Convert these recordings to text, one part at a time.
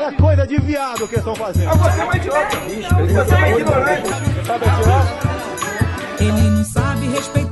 É coisa de viado que estão fazendo. Você é uma idiota. Você é uma ignorante. Sabe atirar? Ele não sabe respeitar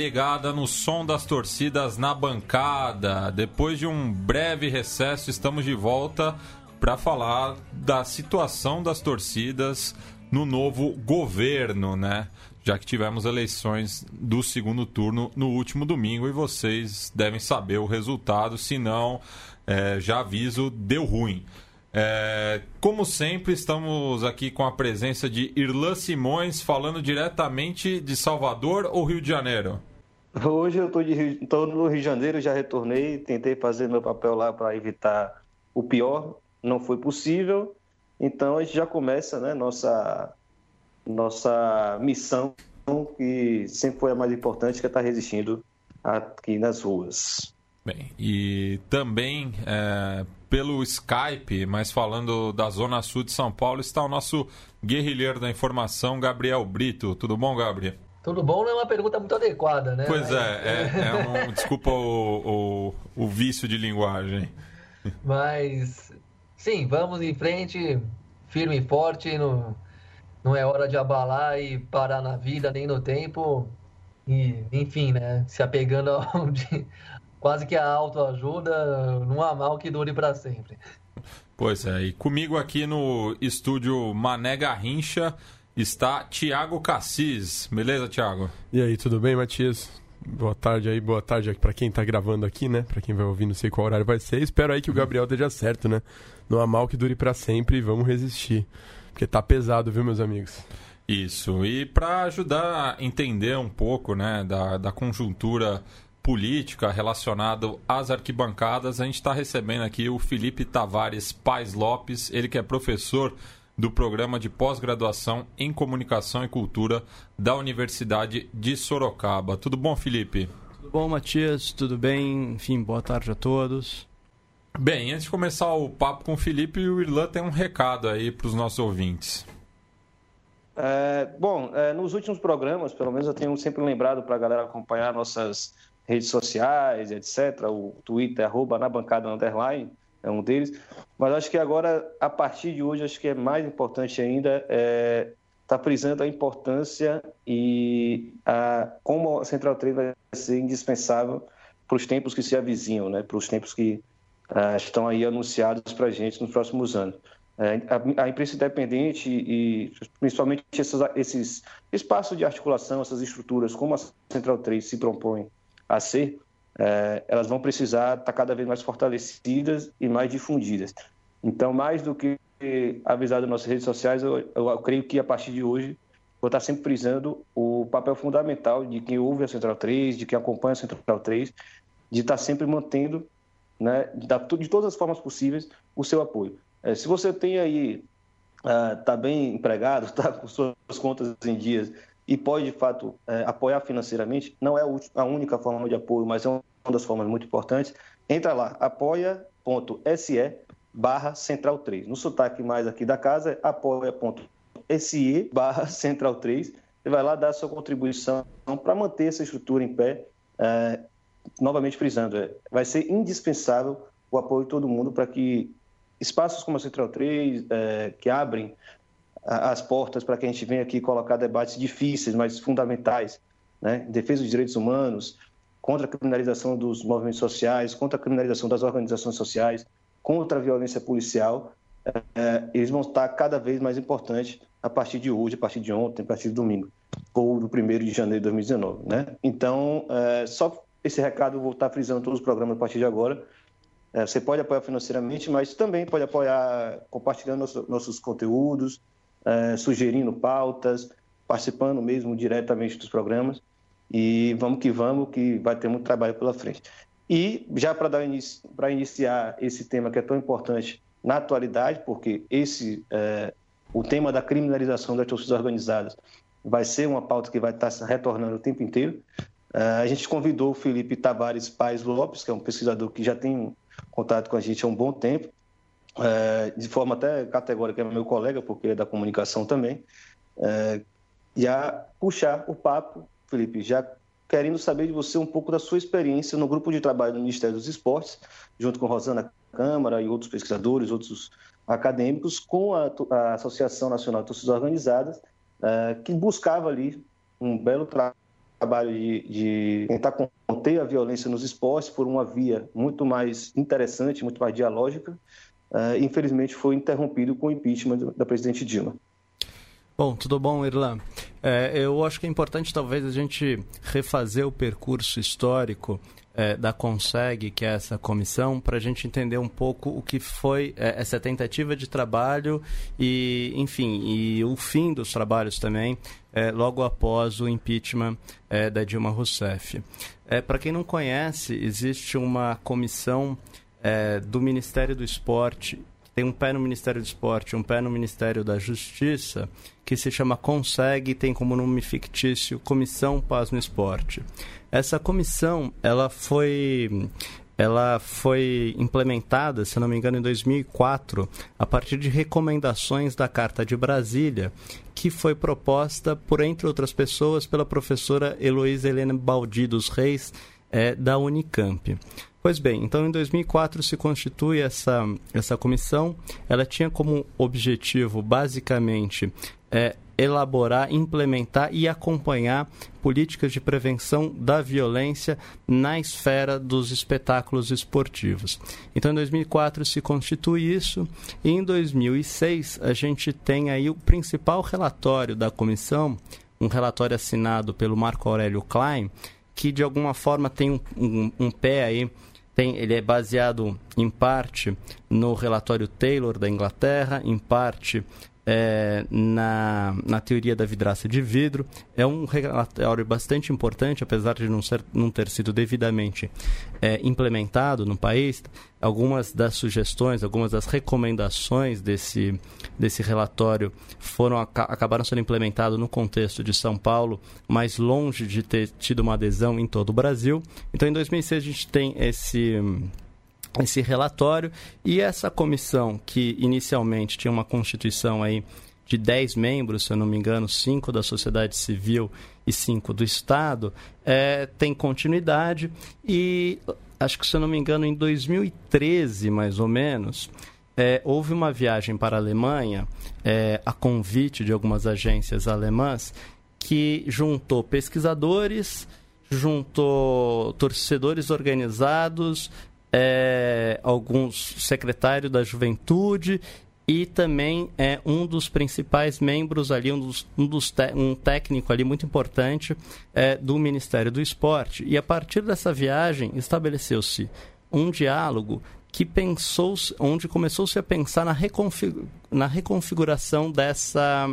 ligada no som das torcidas na bancada. Depois de um breve recesso, estamos de volta para falar da situação das torcidas no novo governo, né? Já que tivemos eleições do segundo turno no último domingo e vocês devem saber o resultado, se não, é, já aviso, deu ruim. É, como sempre, estamos aqui com a presença de Irlan Simões, falando diretamente de Salvador ou Rio de Janeiro? Hoje eu estou no Rio de Janeiro, já retornei, tentei fazer meu papel lá para evitar o pior, não foi possível. Então a gente já começa, né, nossa nossa missão que sempre foi a mais importante, que é estar resistindo aqui nas ruas. Bem, e também é, pelo Skype, mas falando da Zona Sul de São Paulo, está o nosso guerrilheiro da informação, Gabriel Brito. Tudo bom, Gabriel? Tudo bom não é uma pergunta muito adequada, né? Pois é, é, é um, desculpa o, o, o vício de linguagem. Mas, sim, vamos em frente, firme e forte. Não, não é hora de abalar e parar na vida, nem no tempo. E, enfim, né? Se apegando ao, de, quase que a autoajuda, não há mal que dure para sempre. Pois é, e comigo aqui no estúdio Mané Garrincha está Tiago Cassis. Beleza, Tiago? E aí, tudo bem, Matias? Boa tarde aí, boa tarde para quem tá gravando aqui, né? Para quem vai ouvir, não sei qual horário vai ser. Espero aí que o Gabriel esteja certo, né? Não há mal que dure para sempre e vamos resistir. Porque tá pesado, viu, meus amigos? Isso. E para ajudar a entender um pouco, né, da, da conjuntura política relacionado às arquibancadas, a gente está recebendo aqui o Felipe Tavares Pais Lopes, ele que é professor do programa de pós-graduação em Comunicação e Cultura da Universidade de Sorocaba. Tudo bom, Felipe? Tudo bom, Matias? Tudo bem? Enfim, boa tarde a todos. Bem, antes de começar o papo com o Felipe, o Irlan tem um recado aí para os nossos ouvintes. É, bom, é, nos últimos programas, pelo menos eu tenho sempre lembrado para a galera acompanhar nossas redes sociais, etc. O Twitter, arroba na bancada underline, é um deles. Mas acho que agora, a partir de hoje, acho que é mais importante ainda é, tá frisando a importância e a, como a Central 3 vai ser indispensável para os tempos que se avizinham, né? para os tempos que uh, estão aí anunciados para a gente nos próximos anos. Uh, a, a, imprensa independente e principalmente esses, esses espaços de articulação, essas estruturas, como a Central 3 se propõe a ser, é, elas vão precisar estar cada vez mais fortalecidas e mais difundidas. Então, mais do que avisar nas nossas redes sociais, eu, eu, eu, creio que a partir de hoje vou estar sempre frisando o papel fundamental de quem ouve a Central 3, de quem acompanha a Central 3, de estar sempre mantendo, né, de, todas as formas possíveis, o seu apoio. É, se você tem aí, está uh, bem empregado, está com suas contas em dias e pode, de fato, é, apoiar financeiramente, não é a única forma de apoio, mas é uma das formas muito importantes, entra lá, apoia.se barra central 3. No sotaque mais aqui da casa, é apoia.se barra central 3. Você vai lá dar sua contribuição para manter essa estrutura em pé. É, novamente frisando, é, vai ser indispensável o apoio de todo mundo para que espaços como a Central 3, é, que abrem as portas para que a gente venha aqui colocar debates difíceis, mas fundamentais, né? defesa dos direitos humanos, contra a criminalização dos movimentos sociais, contra a criminalização das organizações sociais, contra a violência policial, é, eles vão estar cada vez mais importantes a partir de hoje, a partir de ontem, a partir do domingo, ou do 1 de janeiro de 2019. Né? Então, é, só esse recado eu vou estar frisando todos os programas a partir de agora. É, você pode apoiar financeiramente, mas também pode apoiar compartilhando nossos conteúdos, é, sugerindo pautas, participando mesmo diretamente dos programas. E vamos que vamos, que vai ter muito trabalho pela frente. E já para iniciar esse tema que é tão importante na atualidade, porque esse é, o tema da criminalização das torcidas organizadas vai ser uma pauta que vai estar retornando o tempo inteiro. Uh, a gente convidou o Felipe Tavares Paes Lopes, que é um pesquisador que já tem contato com a gente há um bom tempo, uh, de forma até categórica, é meu colega, porque é da comunicação também, e a puxar o papo, Felipe, já querendo saber de você um pouco da sua experiência no grupo de trabalho do Ministério dos Esportes, junto com Rosana Câmara e outros pesquisadores, outros acadêmicos, com a, a Associação Nacional de Torcidas Organizadas, uh, que buscava ali um belo tra trabalho de, de, tentar conter a violência nos esportes por uma via muito mais interessante, muito mais dialógica. Uh, infelizmente foi interrompido com o impeachment da presidente Dilma. Bom, tudo bom, Irlan? É, eu acho que é importante talvez a gente refazer o percurso histórico é, da CONSEG, que é essa comissão, para a gente entender um pouco o que foi é, essa tentativa de trabalho e, enfim, e o fim dos trabalhos também, é, logo após o impeachment é, da Dilma Rousseff. É, para quem não conhece, existe uma comissão é, do Ministério do Esporte tem um pé no Ministério do Esporte, um pé no Ministério da Justiça, que se chama Consegue, tem como nome fictício Comissão Paz no Esporte. Essa comissão, ela foi ela foi implementada, se não me engano, em 2004, a partir de recomendações da Carta de Brasília, que foi proposta, por entre outras pessoas, pela professora Heloísa Helena Baldi dos Reis, é, da Unicamp. Pois bem, então em 2004 se constitui essa, essa comissão. Ela tinha como objetivo, basicamente, é, elaborar, implementar e acompanhar políticas de prevenção da violência na esfera dos espetáculos esportivos. Então, em 2004 se constitui isso e em 2006 a gente tem aí o principal relatório da comissão, um relatório assinado pelo Marco Aurélio Klein, que de alguma forma tem um, um, um pé aí tem, ele é baseado em parte no relatório Taylor da Inglaterra, em parte é, na, na teoria da vidraça de vidro. É um relatório bastante importante, apesar de não, ser, não ter sido devidamente é, implementado no país. Algumas das sugestões, algumas das recomendações desse, desse relatório foram acabaram sendo implementadas no contexto de São Paulo, mas longe de ter tido uma adesão em todo o Brasil. Então, em 2006, a gente tem esse esse relatório. E essa comissão que inicialmente tinha uma constituição aí de 10 membros, se eu não me engano, 5 da sociedade civil e 5 do Estado, é, tem continuidade. E acho que se eu não me engano em 2013 mais ou menos é, houve uma viagem para a Alemanha é, a convite de algumas agências alemãs que juntou pesquisadores juntou torcedores organizados, é, alguns secretários da juventude e também é um dos principais membros ali, um, dos, um, dos um técnico ali muito importante é, do Ministério do Esporte. E a partir dessa viagem estabeleceu-se um diálogo que pensou, onde começou-se a pensar na, reconfig, na reconfiguração dessa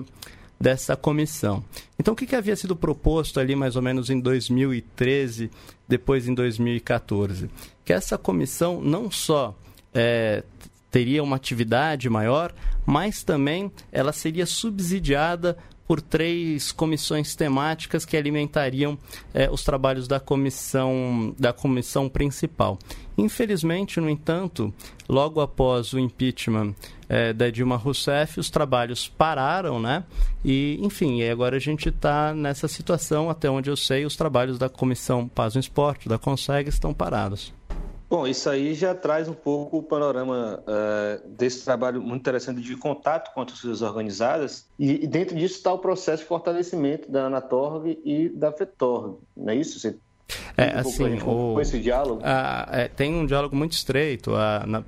dessa comissão. Então, o que, que havia sido proposto ali mais ou menos em 2013, depois em 2014? Que essa comissão não só é, teria uma atividade maior, mas também ela seria subsidiada por três comissões temáticas que alimentariam é, os trabalhos da comissão, da comissão principal. Infelizmente, no entanto, logo após o impeachment é, da Dilma Rousseff, os trabalhos pararam, né? E, enfim, agora a gente está nessa situação, até onde eu sei, os trabalhos da Comissão Paz no Esporte, da Conseg, estão parados. Bom, isso aí já traz um pouco o panorama uh, desse trabalho muito interessante de contato com as torcidas organizadas. E, e dentro disso está o processo de fortalecimento da Anatorg e da FETORG, não é isso? Você é, um assim, o, com esse diálogo? É, tem um diálogo muito estreito.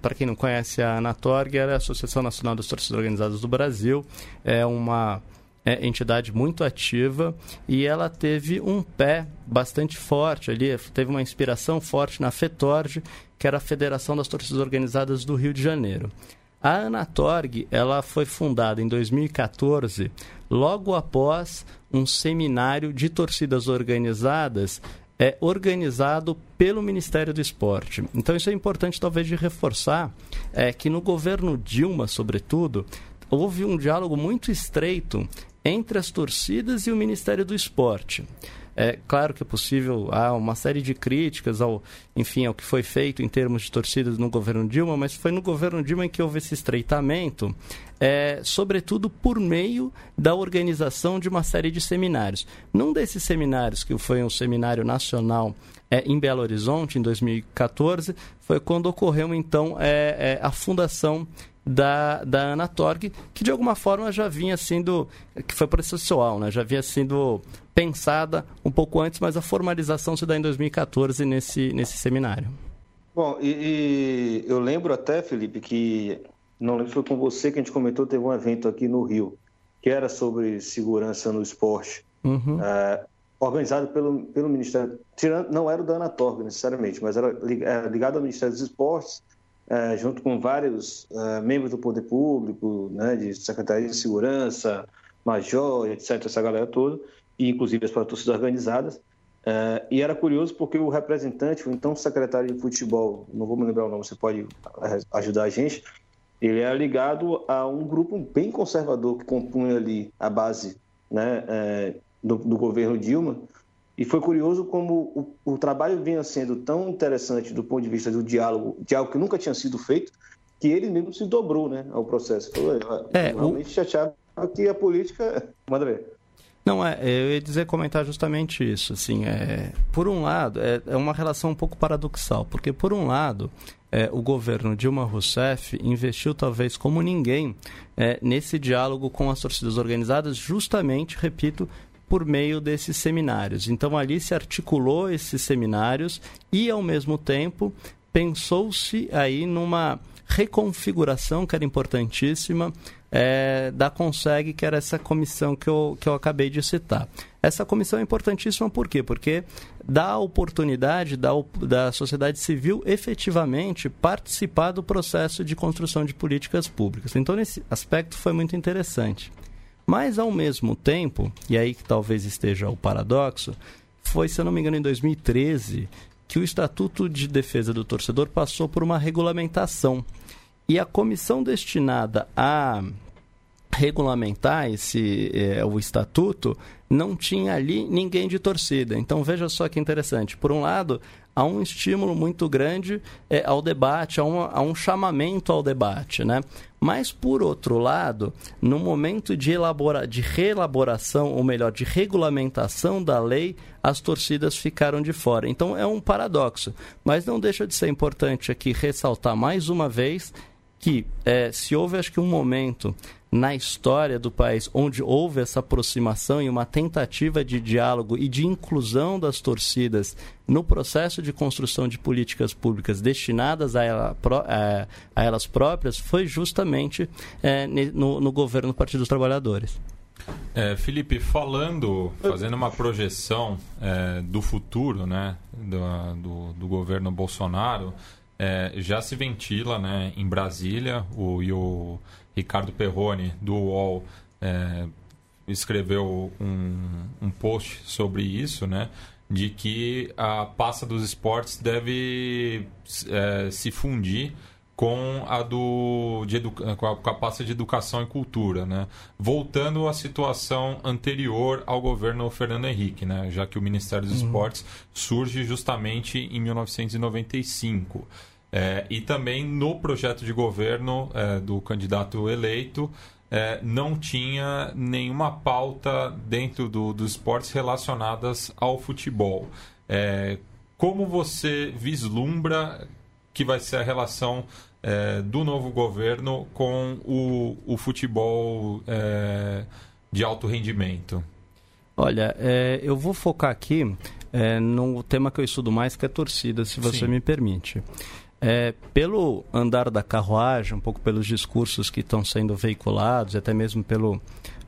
Para quem não conhece, a Anatorg é a Associação Nacional das Torcidas Organizadas do Brasil. É uma é, entidade muito ativa e ela teve um pé bastante forte ali, teve uma inspiração forte na FETORG, que era a Federação das Torcidas Organizadas do Rio de Janeiro. A Anatorg ela foi fundada em 2014, logo após um seminário de torcidas organizadas é organizado pelo Ministério do Esporte. Então isso é importante talvez de reforçar é que no governo Dilma, sobretudo, houve um diálogo muito estreito entre as torcidas e o Ministério do Esporte. É claro que é possível, há uma série de críticas ao, enfim, ao que foi feito em termos de torcidas no governo Dilma, mas foi no governo Dilma que houve esse estreitamento, é, sobretudo por meio da organização de uma série de seminários. Num desses seminários, que foi um seminário nacional é, em Belo Horizonte, em 2014, foi quando ocorreu, então, é, é, a fundação da, da Anatorg, que de alguma forma já vinha sendo, que foi processual, né? já vinha sendo pensada um pouco antes, mas a formalização se dá em 2014 nesse, nesse seminário. Bom, e, e eu lembro até, Felipe, que não lembro se foi com você que a gente comentou, teve um evento aqui no Rio, que era sobre segurança no esporte, uhum. é, organizado pelo, pelo Ministério, tirando, não era o da Anatorg necessariamente, mas era ligado ao Ministério dos Esportes, é, junto com vários é, membros do poder público, né, de Secretaria de Segurança, Major, etc., essa galera toda, e inclusive as torcidas organizadas. É, e era curioso porque o representante, o então secretário de futebol, não vou me lembrar o nome, você pode ajudar a gente, ele era ligado a um grupo bem conservador que compunha ali a base né, é, do, do, governo Dilma. E foi curioso como o, o, trabalho vinha sendo tão interessante do ponto de vista do diálogo, de algo que nunca tinha sido feito, que ele mesmo se dobrou né, ao processo. Falou, é, realmente o... achava que a política. Manda ver. Não, é, eu ia dizer, comentar justamente isso. Assim, é, por um lado, é, é uma relação um pouco paradoxal, porque, por um lado, é, o governo Dilma Rousseff investiu talvez como ninguém é, nesse diálogo com as torcidas organizadas, justamente, repito, por meio desses seminários. Então ali se articulou esses seminários e, ao mesmo tempo, pensou-se aí numa reconfiguração que era importantíssima é, da Conseg, que era essa comissão que eu, que eu acabei de citar. Essa comissão é importantíssima por quê? Porque dá a oportunidade da, da sociedade civil efetivamente participar do processo de construção de políticas públicas. Então, nesse aspecto, foi muito interessante. Mas, ao mesmo tempo, e aí que talvez esteja o paradoxo, foi, se eu não me engano, em 2013 que o Estatuto de Defesa do Torcedor passou por uma regulamentação e a comissão destinada a regulamentar esse é, o estatuto não tinha ali ninguém de torcida. Então veja só que interessante. Por um lado, há um estímulo muito grande é, ao debate, há, uma, há um chamamento ao debate, né? Mas, por outro lado, no momento de, elabora, de reelaboração, ou melhor, de regulamentação da lei, as torcidas ficaram de fora. Então, é um paradoxo. Mas não deixa de ser importante aqui ressaltar mais uma vez que é, se houve, acho que, um momento na história do país onde houve essa aproximação e uma tentativa de diálogo e de inclusão das torcidas no processo de construção de políticas públicas destinadas a, ela, a, elas próprias, foi justamente é, no, no governo do Partido dos Trabalhadores. É, Felipe, falando, fazendo uma projeção é, do futuro né, do, do, do governo Bolsonaro, é, já se ventila né, em Brasília, o, e o Ricardo Perrone, do UOL, é, escreveu um, um post sobre isso, né? De que a pasta dos esportes deve é, se fundir com a do de com, a, com a pasta de educação e cultura, né? Voltando à situação anterior ao governo Fernando Henrique, né? Já que o Ministério dos uhum. Esportes surge justamente em 1995. É, e também no projeto de governo é, do candidato eleito é, não tinha nenhuma pauta dentro do, dos esportes relacionadas ao futebol. É, como você vislumbra que vai ser a relação é, do novo governo com o, o futebol é, de alto rendimento? Olha, é, eu vou focar aqui é, no tema que eu estudo mais, que é torcida, se você Sim. me permite. É, pelo andar da carruagem, um pouco pelos discursos que estão sendo veiculados, até mesmo pelo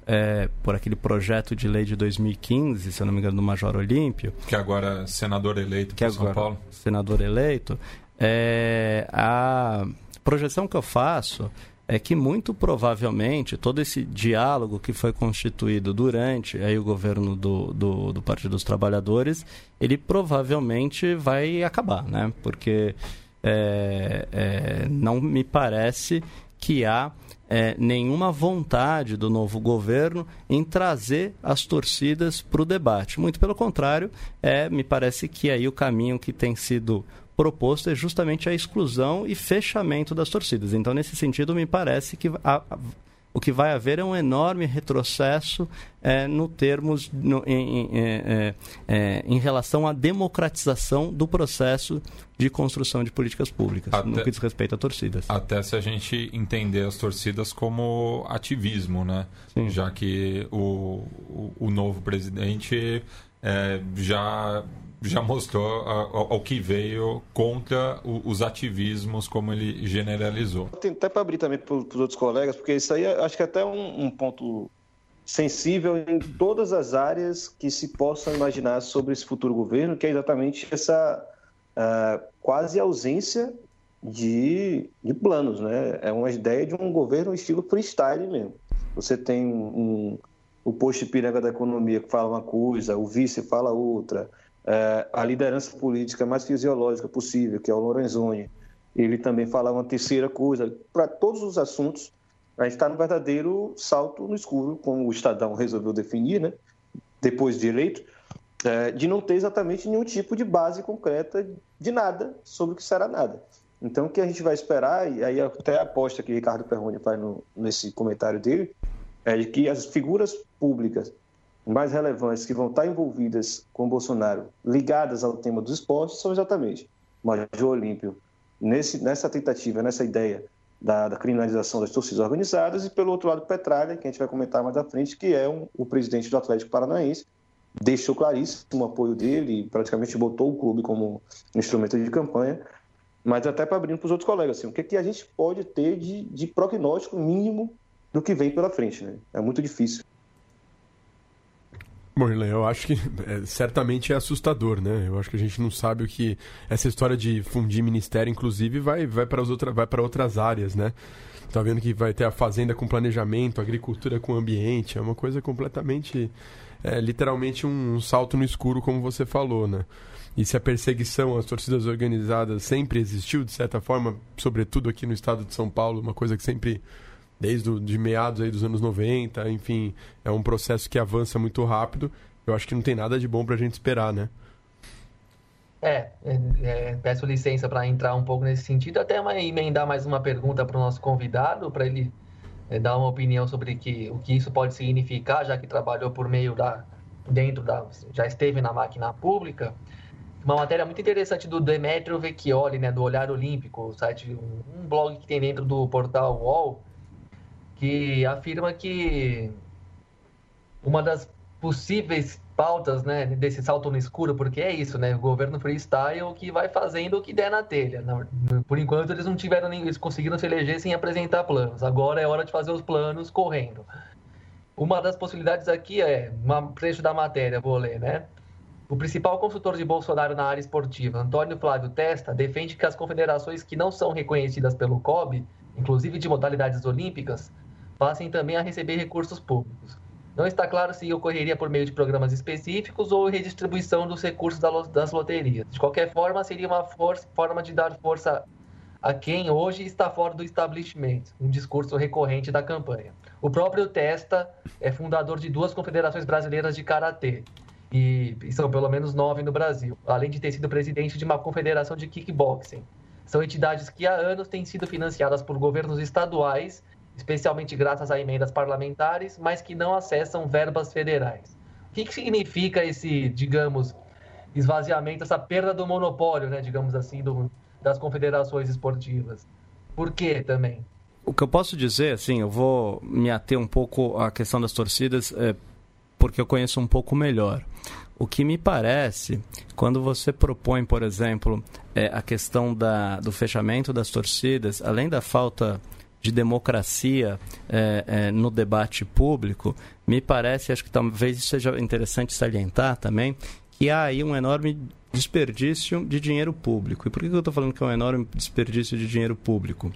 é, por aquele projeto de lei de 2015, se eu não me engano, do Major Olímpio. Que agora é senador eleito que São Paulo. Senador eleito. É, a projeção que eu faço é que muito provavelmente todo esse diálogo que foi constituído durante aí o governo do, do, do Partido dos Trabalhadores, ele provavelmente vai acabar, né? Porque é, é, não me parece que há é, nenhuma vontade do novo governo em trazer as torcidas para o debate. Muito pelo contrário, é, me parece que aí o caminho que tem sido proposto é justamente a exclusão e fechamento das torcidas. Então, nesse sentido, me parece que a, a, o que vai haver é um enorme retrocesso é, no termos no, em, em, é, é, em, relação à democratização do processo de construção de políticas públicas até, no que diz respeito a torcidas. Até se a gente entender as torcidas como ativismo, né? Sim. Já que o, o, o novo presidente é, já já mostrou ao, que veio contra os ativismos, como ele generalizou. Até para abrir também para os outros colegas, porque isso aí acho que é até um, um, ponto sensível em todas as áreas que se possam imaginar sobre esse futuro governo, que é exatamente essa uh, quase ausência de, de planos, né? É uma ideia de um governo estilo freestyle mesmo. Você tem um, o posto piranga da economia que fala uma coisa, o vice fala outra, é, a liderança política mais fisiológica possível, que é o Lorenzoni, ele também fala uma terceira coisa. Para todos os assuntos, a gente está no verdadeiro salto no escuro, como o Estadão resolveu definir, né? depois de eleito, é, de não ter exatamente nenhum tipo de base concreta de nada sobre o que será nada. Então, o que a gente vai esperar, e aí até a aposta que Ricardo Perrone faz no, nesse comentário dele, é de que as figuras públicas mais relevantes que vão estar envolvidas com Bolsonaro, ligadas ao tema dos esportes, são exatamente Major Olímpio, nesse, nessa tentativa, nessa ideia da, da, criminalização das torcidas organizadas, e pelo outro lado, Petralha, que a gente vai comentar mais à frente, que é um, o presidente do Atlético Paranaense, deixou claríssimo o apoio dele praticamente botou o clube como instrumento de campanha, mas até para abrir para os outros colegas, assim, o que, que a gente pode ter de, de prognóstico mínimo do que vem pela frente, né? É muito difícil. Bom, eu acho que é, certamente é assustador, né? Eu acho que a gente não sabe o que essa história de fundir ministério, inclusive, vai vai para outra, vai outras áreas, né? Tá vendo que vai ter a fazenda com planejamento, agricultura com ambiente, é uma coisa completamente, é, literalmente um, um salto no escuro, como você falou, né? E se a perseguição às torcidas organizadas sempre existiu, de certa forma, sobretudo aqui no estado de São Paulo, uma coisa que sempre desde de meados aí dos anos 90, enfim, é um processo que avança muito rápido. Eu acho que não tem nada de bom para a gente esperar, né? É, é, é peço licença para entrar um pouco nesse sentido, até emendar mais uma pergunta para o nosso convidado, para ele é, dar uma opinião sobre que, o que isso pode significar, já que trabalhou por meio da, dentro da, já esteve na máquina pública. Uma matéria muito interessante do Demetrio Vecchioli, né, do Olhar Olímpico, o site, um blog que tem dentro do portal UOL, que afirma que uma das possíveis pautas né, desse salto no escuro, porque é isso, né? O governo freestyle que vai fazendo o que der na telha. Por enquanto, eles não tiveram nem. Eles conseguiram se eleger sem apresentar planos. Agora é hora de fazer os planos correndo. Uma das possibilidades aqui é, um trecho da matéria, vou ler, né? O principal consultor de Bolsonaro na área esportiva, Antônio Flávio Testa, defende que as confederações que não são reconhecidas pelo COB, inclusive de modalidades olímpicas, passem também a receber recursos públicos. Não está claro se ocorreria por meio de programas específicos ou redistribuição dos recursos das loterias. De qualquer forma, seria uma força, forma de dar força a quem hoje está fora do establishment, um discurso recorrente da campanha. O próprio Testa é fundador de duas confederações brasileiras de karatê, e, são pelo menos nove no Brasil, além de ter sido presidente de uma confederação de kickboxing. São entidades que há anos têm sido financiadas por governos estaduais especialmente graças a emendas parlamentares, mas que não acessam verbas federais. O que, que significa esse, digamos, esvaziamento, essa perda do monopólio, né, digamos assim, do, das confederações esportivas? Por quê também? O que eu posso dizer, assim, eu vou me ater um pouco à questão das torcidas, é, porque eu conheço um pouco melhor. O que me parece, quando você propõe, por exemplo, é, a questão da, do fechamento das torcidas, além da falta de democracia é, é, no debate público, me parece, acho que talvez seja interessante salientar também, que há aí um enorme desperdício de dinheiro público. E por que eu estou falando que é um enorme desperdício de dinheiro público?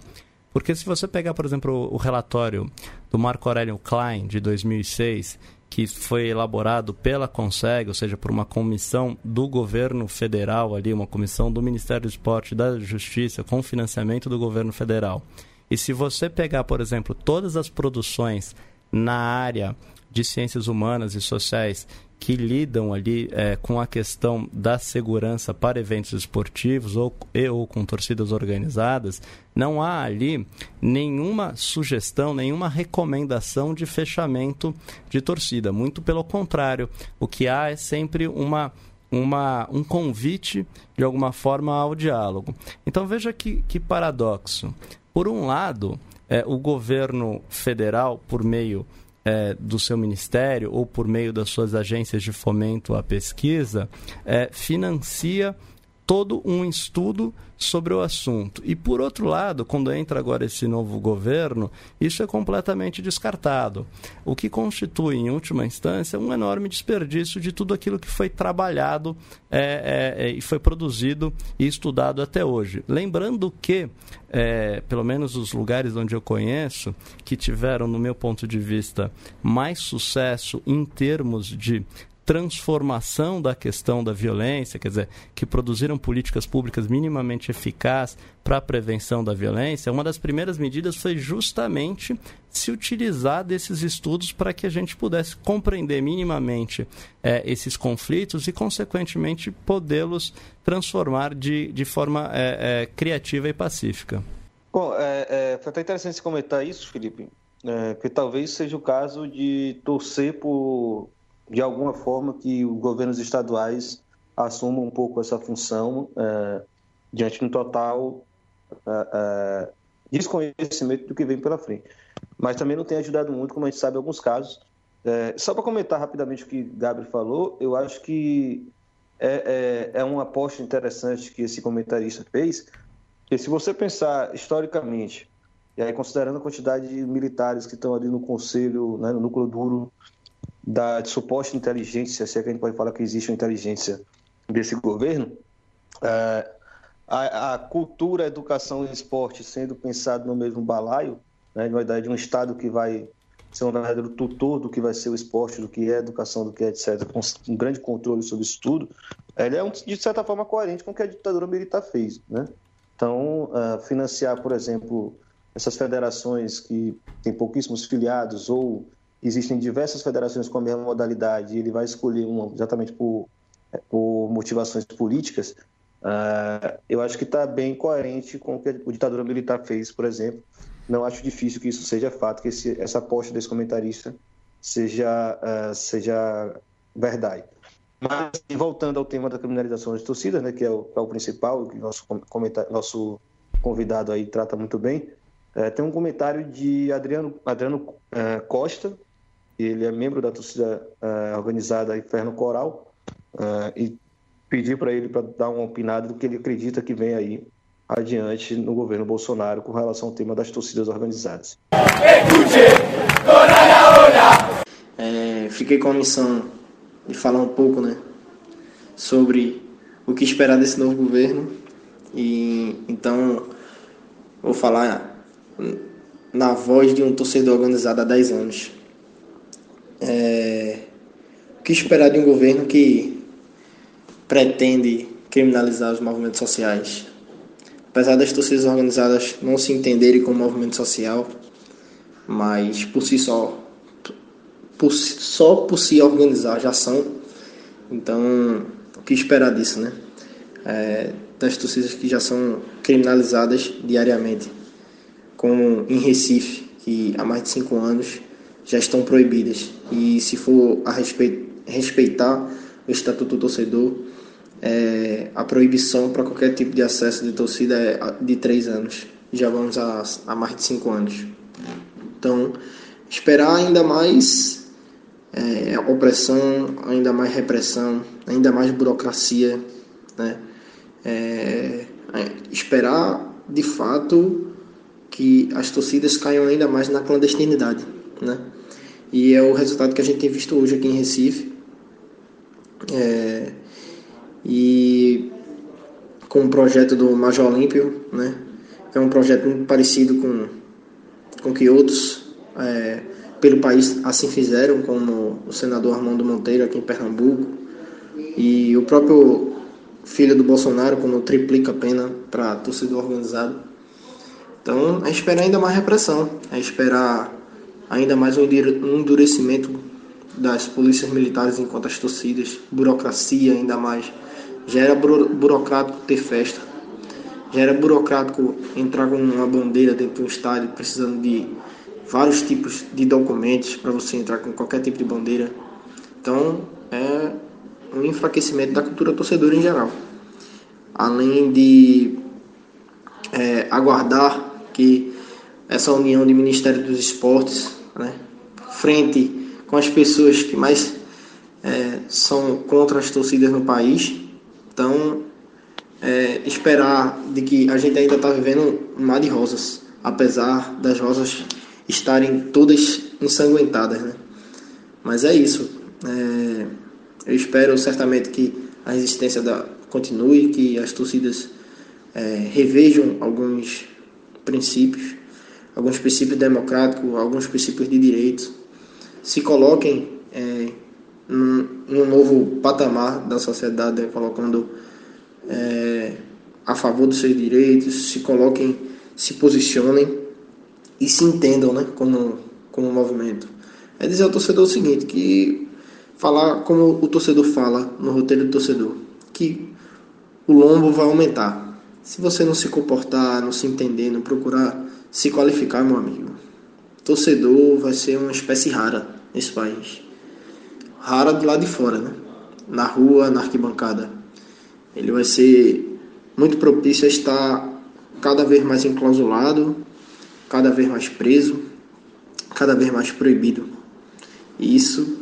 Porque se você pegar, por exemplo, o relatório do Marco Aurélio Klein, de 2006, que foi elaborado pela CONSEG, ou seja, por uma comissão do governo federal ali, uma comissão do Ministério do Esporte e da Justiça, com financiamento do governo federal, E se você pegar, por exemplo, todas as produções na área de ciências humanas e sociais que lidam ali é, com a questão da segurança para eventos esportivos ou, e, ou com torcidas organizadas, não há ali nenhuma sugestão, nenhuma recomendação de fechamento de torcida. Muito pelo contrário, o que há é sempre uma uma, um convite, de alguma forma, ao diálogo. Então veja que, que paradoxo. Por um lado, é, o governo federal, por meio é, do seu ministério ou por meio das suas agências de fomento à pesquisa, é, financia todo um estudo sobre o assunto. E por outro lado, quando entra agora esse novo governo, isso é completamente descartado. O que constitui, em última instância, um enorme desperdício de tudo aquilo que foi trabalhado é, é, é e foi produzido e estudado até hoje. Lembrando que, é, pelo menos os lugares onde eu conheço, que tiveram, no meu ponto de vista, mais sucesso em termos de transformação da questão da violência, quer dizer, que produziram políticas públicas minimamente eficazes para a prevenção da violência, uma das primeiras medidas foi justamente se utilizar desses estudos para que a gente pudesse compreender minimamente é, esses conflitos e, consequentemente, podê-los transformar de, de forma é, é, criativa e pacífica. Bom, é, é, foi até interessante você comentar isso, Felipe, é, que talvez seja o caso de torcer por de alguma forma, que os governos estaduais assumam um pouco essa função é, diante de um total é, é, desconhecimento do que vem pela frente. Mas também não tem ajudado muito, como a gente sabe, em alguns casos. É, só para comentar rapidamente o que Gabriel falou, eu acho que é, é, é uma aposta interessante que esse comentarista fez, que se você pensar historicamente, e aí considerando a quantidade de militares que estão ali no conselho, né, no núcleo duro da suposta inteligência, se é que a gente pode falar que existe uma inteligência desse governo, é, a, a, cultura, a educação e esporte sendo pensado no mesmo balaio, né, na ideia de um Estado que vai ser um verdadeiro tutor do que vai ser o esporte, do que é a educação, do que é etc., com um grande controle sobre isso tudo, ele é, um, de certa forma, coerente com o que a ditadura militar fez. Né? Então, uh, financiar, por exemplo, essas federações que têm pouquíssimos filiados ou existem diversas federações com a mesma modalidade e ele vai escolher uma exatamente por, é, por motivações políticas, uh, eu acho que está bem coerente com o que a ditadura militar fez, por exemplo. Não acho difícil que isso seja fato, que esse, essa aposta desse comentarista seja, uh, seja verdade. Mas, voltando ao tema da criminalização das torcidas, né, que é o, é o principal, que nosso, nosso convidado aí trata muito bem, é, tem um comentário de Adriano, Adriano é, Costa, ele é membro da torcida uh, organizada Inferno Coral, uh, e pedir para ele para dar uma opinada do que ele acredita que vem aí adiante no governo Bolsonaro com relação ao tema das torcidas organizadas. É, fiquei com a missão de falar um pouco né, sobre o que esperar desse novo governo e então vou falar na voz de um torcedor organizado há 10 anos. É, o que esperar de um governo que pretende criminalizar os movimentos sociais? Apesar das torcidas organizadas não se entenderem como movimento social, mas por si só, por, só por se organizar já são. Então, o que esperar disso, né? É, das torcidas que já são criminalizadas diariamente, como em Recife, que há mais de cinco anos já estão proibidas. E se for a respeitar o Estatuto do Torcedor, é, a proibição para qualquer tipo de acesso de torcida é de três anos. Já vamos a, a mais de cinco anos. Então, esperar ainda mais é, opressão, ainda mais repressão, ainda mais burocracia, né? É, é esperar de fato que as torcidas caiam ainda mais na clandestinidade, né? E é o resultado que a gente tem visto hoje aqui em Recife. É, e com o projeto do Major Olímpio, né? É um projeto muito parecido com, com que outros é, pelo país assim fizeram, como o senador Armando Monteiro aqui em Pernambuco. E o próprio filho do Bolsonaro, quando triplica a pena para torcedor organizado. Então, é esperar ainda mais repressão, é esperar ainda mais um endurecimento das polícias militares enquanto as torcidas, burocracia ainda mais. Já era burocrático ter festa, já era burocrático entrar com uma bandeira dentro de um estádio precisando de vários tipos de documentos para você entrar com qualquer tipo de bandeira. Então, é um enfraquecimento da cultura torcedora em geral. Além de é, aguardar que essa união de Ministério dos Esportes, né, frente com as pessoas que mais é, são contra as torcidas no país. Então, é, esperar de que a gente ainda está vivendo um mar de rosas, apesar das rosas estarem todas ensanguentadas, né? Mas é isso. É, eu espero certamente que a resistência da, continue, que as torcidas é, revejam alguns princípios, alguns princípios democráticos, alguns princípios de direitos, se coloquem é, num, um novo patamar da sociedade, né, colocando é, a favor dos seus direitos, se coloquem, se posicionem e se entendam né, como, como movimento. É dizer ao torcedor o seguinte, que falar como o torcedor fala no roteiro do torcedor, que o lombo vai aumentar. Se você não se comportar, não se entender, não procurar se qualificar, meu amigo, torcedor vai ser uma espécie rara nesse país. Rara do lado de fora, né? Na rua, na arquibancada. Ele vai ser muito propício a estar cada vez mais enclausulado, cada vez mais preso, cada vez mais proibido. E isso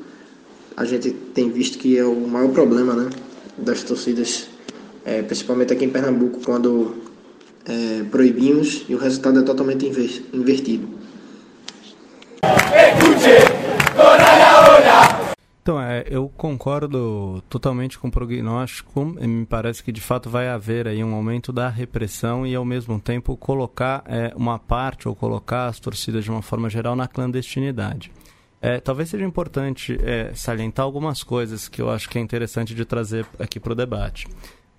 a gente tem visto que é o maior problema, né? Das torcidas é, principalmente aqui em Pernambuco, quando é, proibimos e o resultado é totalmente invertido. Então, é, eu concordo totalmente com o prognóstico. Me parece que de fato vai haver aí um aumento da repressão e, ao mesmo tempo, colocar é, uma parte ou colocar as torcidas de uma forma geral na clandestinidade. É, talvez seja importante é, salientar algumas coisas que eu acho que é interessante de trazer aqui para o debate.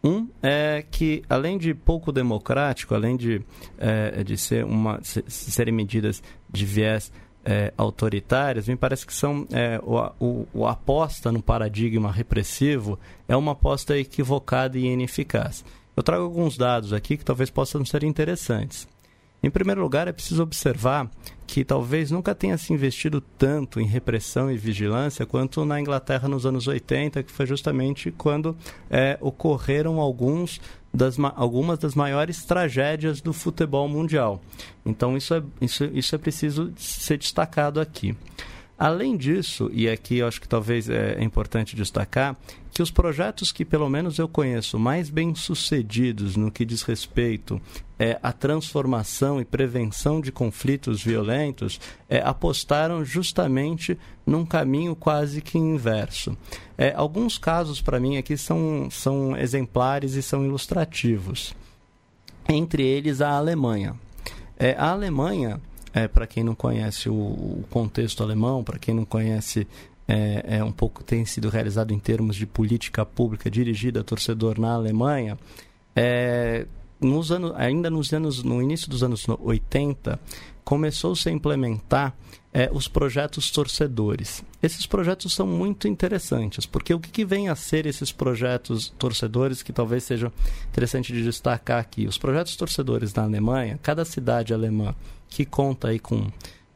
Um é que, além de pouco democrático, além de, é, de ser uma, se, serem medidas de viés é, autoritárias, me parece que são é, o, o, o, aposta no paradigma repressivo é uma aposta equivocada e ineficaz. Eu trago alguns dados aqui que talvez possam ser interessantes. Em primeiro lugar, é preciso observar que talvez nunca tenha se investido tanto em repressão e vigilância quanto na Inglaterra nos anos 80, que foi justamente quando é, ocorreram alguns das, algumas das maiores tragédias do futebol mundial. Então, isso é, isso, isso é preciso ser destacado aqui. Além disso, e aqui eu acho que talvez é importante destacar, que os projetos que pelo menos eu conheço mais bem sucedidos no que diz respeito é, à transformação e prevenção de conflitos violentos é, apostaram justamente num caminho quase que inverso. É, alguns casos para mim aqui são, são exemplares e são ilustrativos. Entre eles a Alemanha. É, a Alemanha é, para quem não conhece o, o contexto alemão, para quem não conhece é, é, um pouco tem sido realizado em termos de política pública dirigida a torcedor na Alemanha, é, nos anos, ainda nos anos, no início dos anos 80, começou-se a implementar é, os projetos torcedores. Esses projetos são muito interessantes, porque o que, que, vem a ser esses projetos torcedores que talvez seja interessante de destacar aqui? Os projetos torcedores na Alemanha, cada cidade alemã que conta aí com,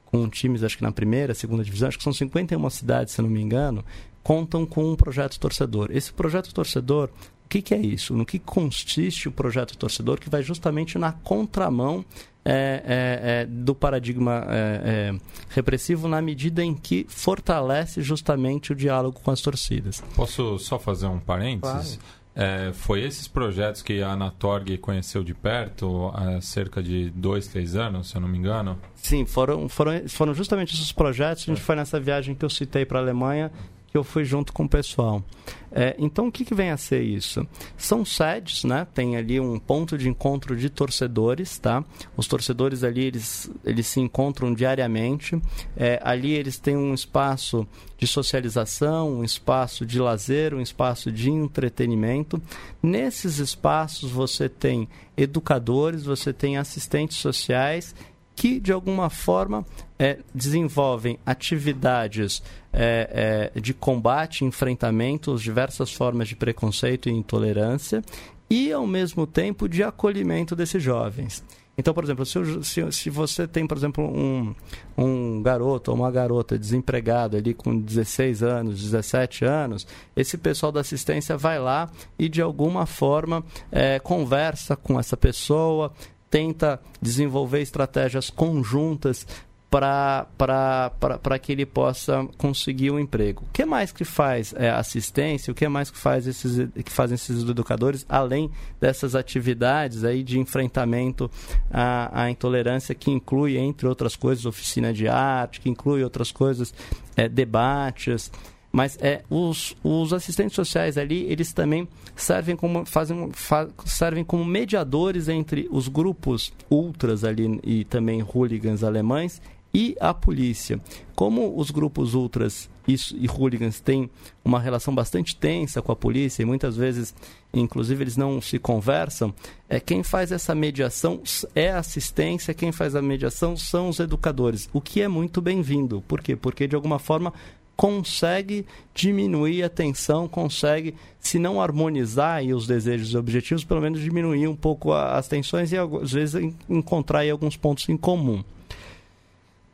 com times, acho que na primeira, segunda divisão, acho que são 51 cidades, se não me engano, contam com um projeto torcedor. Esse projeto torcedor, o que, que é isso? No que consiste o projeto torcedor, que vai justamente na contramão é, é, é, do paradigma é, é, repressivo na medida em que fortalece justamente o diálogo com as torcidas. Posso só fazer um parênteses? Claro. É, foi esses projetos que a Anatorg conheceu de perto há cerca de dois, três anos, se eu não me engano? Sim, foram, foram, foram justamente esses projetos. A gente foi nessa viagem que eu citei para a Alemanha eu fui junto com o pessoal. É, então, o que, que vem a ser isso? São sedes, né? Tem ali um ponto de encontro de torcedores, tá? Os torcedores ali, eles, eles se encontram diariamente. É, ali eles têm um espaço de socialização, um espaço de lazer, um espaço de entretenimento. Nesses espaços você tem educadores, você tem assistentes sociais que de alguma forma é, desenvolvem atividades é, é, de combate, enfrentamento às diversas formas de preconceito e intolerância e, ao mesmo tempo, de acolhimento desses jovens. Então, por exemplo, se, se, se, você tem, por exemplo, um, um garoto ou uma garota desempregado ali com 16 anos, 17 anos, esse pessoal da assistência vai lá e, de alguma forma, é, conversa com essa pessoa, tenta desenvolver estratégias conjuntas para que ele possa conseguir um emprego. O que mais que faz é, assistência? O que mais que, faz esses, que fazem esses educadores, além dessas atividades aí de enfrentamento à, à intolerância, que inclui, entre outras coisas, oficina de arte, que inclui outras coisas, é, debates, mas é, os, os assistentes sociais ali, eles também servem como, fazem, fa, servem como mediadores entre os grupos ultras ali e também hooligans alemães e a polícia. Como os grupos ultras e, e hooligans têm uma relação bastante tensa com a polícia e muitas vezes, inclusive, eles não se conversam, é quem faz essa mediação é a assistência, quem faz a mediação são os educadores, o que é muito bem-vindo. Por quê? Porque de alguma forma consegue diminuir a tensão, consegue, se não harmonizar os desejos e objetivos, pelo menos diminuir um pouco as tensões e às vezes encontrar alguns pontos em comum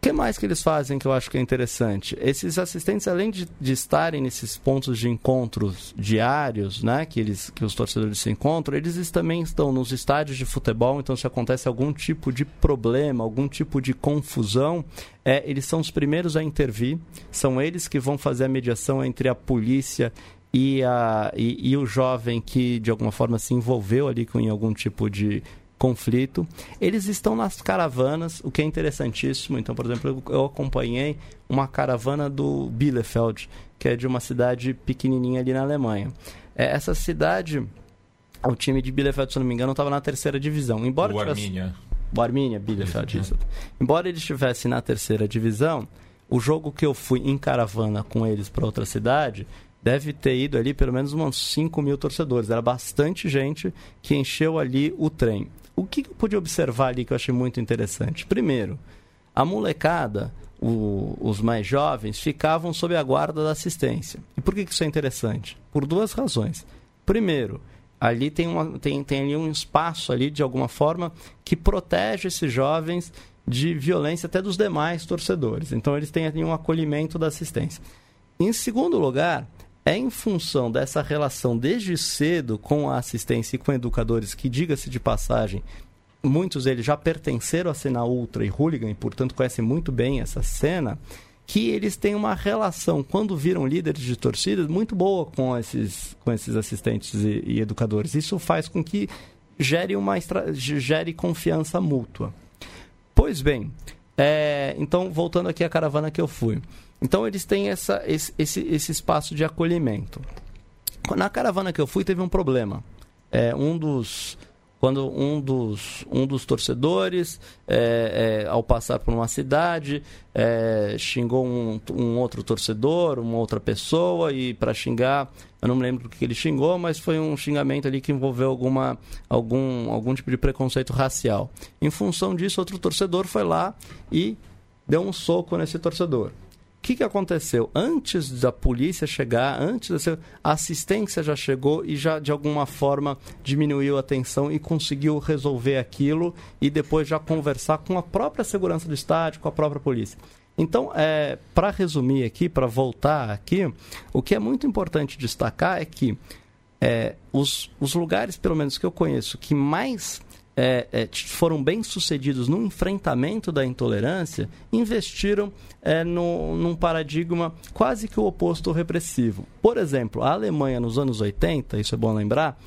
que mais que eles fazem que eu acho que é interessante? Esses assistentes, além de, de estarem nesses pontos de encontros diários, né, que, eles, que os torcedores se encontram, eles também estão nos estádios de futebol, então se acontece algum tipo de problema, algum tipo de confusão, é, eles são os primeiros a intervir, são eles que vão fazer a mediação entre a polícia e, a, e, e o jovem que de alguma forma se envolveu ali com algum tipo de conflito. Eles estão nas caravanas, o que é interessantíssimo. Então, por exemplo, eu acompanhei uma caravana do Bielefeld, que é de uma cidade pequenininha ali na Alemanha. É, essa cidade, o time de Bielefeld, se não me engano, estava na terceira divisão. Embora o tivesse... O Bielefeld, isso. Embora eles estivessem na terceira divisão, o jogo que eu fui em caravana com eles para outra cidade deve ter ido ali pelo menos uns 5 mil torcedores. Era bastante gente que encheu ali o trem. Que eu pude observar ali que eu achei muito interessante? Primeiro, a molecada, o, os mais jovens, ficavam sob a guarda da assistência. E por que isso é interessante? Por duas razões. Primeiro, ali tem, uma, tem, tem ali um espaço ali, de alguma forma, que protege esses jovens de violência até dos demais torcedores. Então, eles têm ali um acolhimento da assistência. Em segundo lugar, é em função dessa relação desde cedo com a assistência e com educadores, que, diga-se de passagem, muitos deles já pertenceram à cena ultra e hooligan e, portanto, conhecem muito bem essa cena, que eles têm uma relação, quando viram líderes de torcidas, muito boa com esses, com esses assistentes e, e educadores. Isso faz com que gere, uma gere confiança mútua. Pois bem, é, então, voltando aqui à caravana que eu fui. Então eles têm essa, esse, esse, esse espaço de acolhimento. Na caravana que eu fui teve um problema. É, um dos quando um dos, um dos torcedores, é, é, ao passar por uma cidade, é, xingou um, um, outro torcedor, uma outra pessoa, e para xingar, eu não me lembro o que ele xingou, mas foi um xingamento ali que envolveu alguma, algum, algum tipo de preconceito racial. Em função disso, outro torcedor foi lá e deu um soco nesse torcedor que, que aconteceu? Antes da polícia chegar, antes da a assistência já chegou e já de alguma forma diminuiu a tensão e conseguiu resolver aquilo e depois já conversar com a própria segurança do estádio, com a própria polícia. Então, é, para resumir aqui, para voltar aqui, o que é muito importante destacar é que é, os, os lugares, pelo menos que eu conheço, que mais é, é, foram bem sucedidos no enfrentamento da intolerância, investiram é, no, num paradigma quase que o oposto repressivo. Por exemplo, a Alemanha nos anos 80, isso é bom lembrar,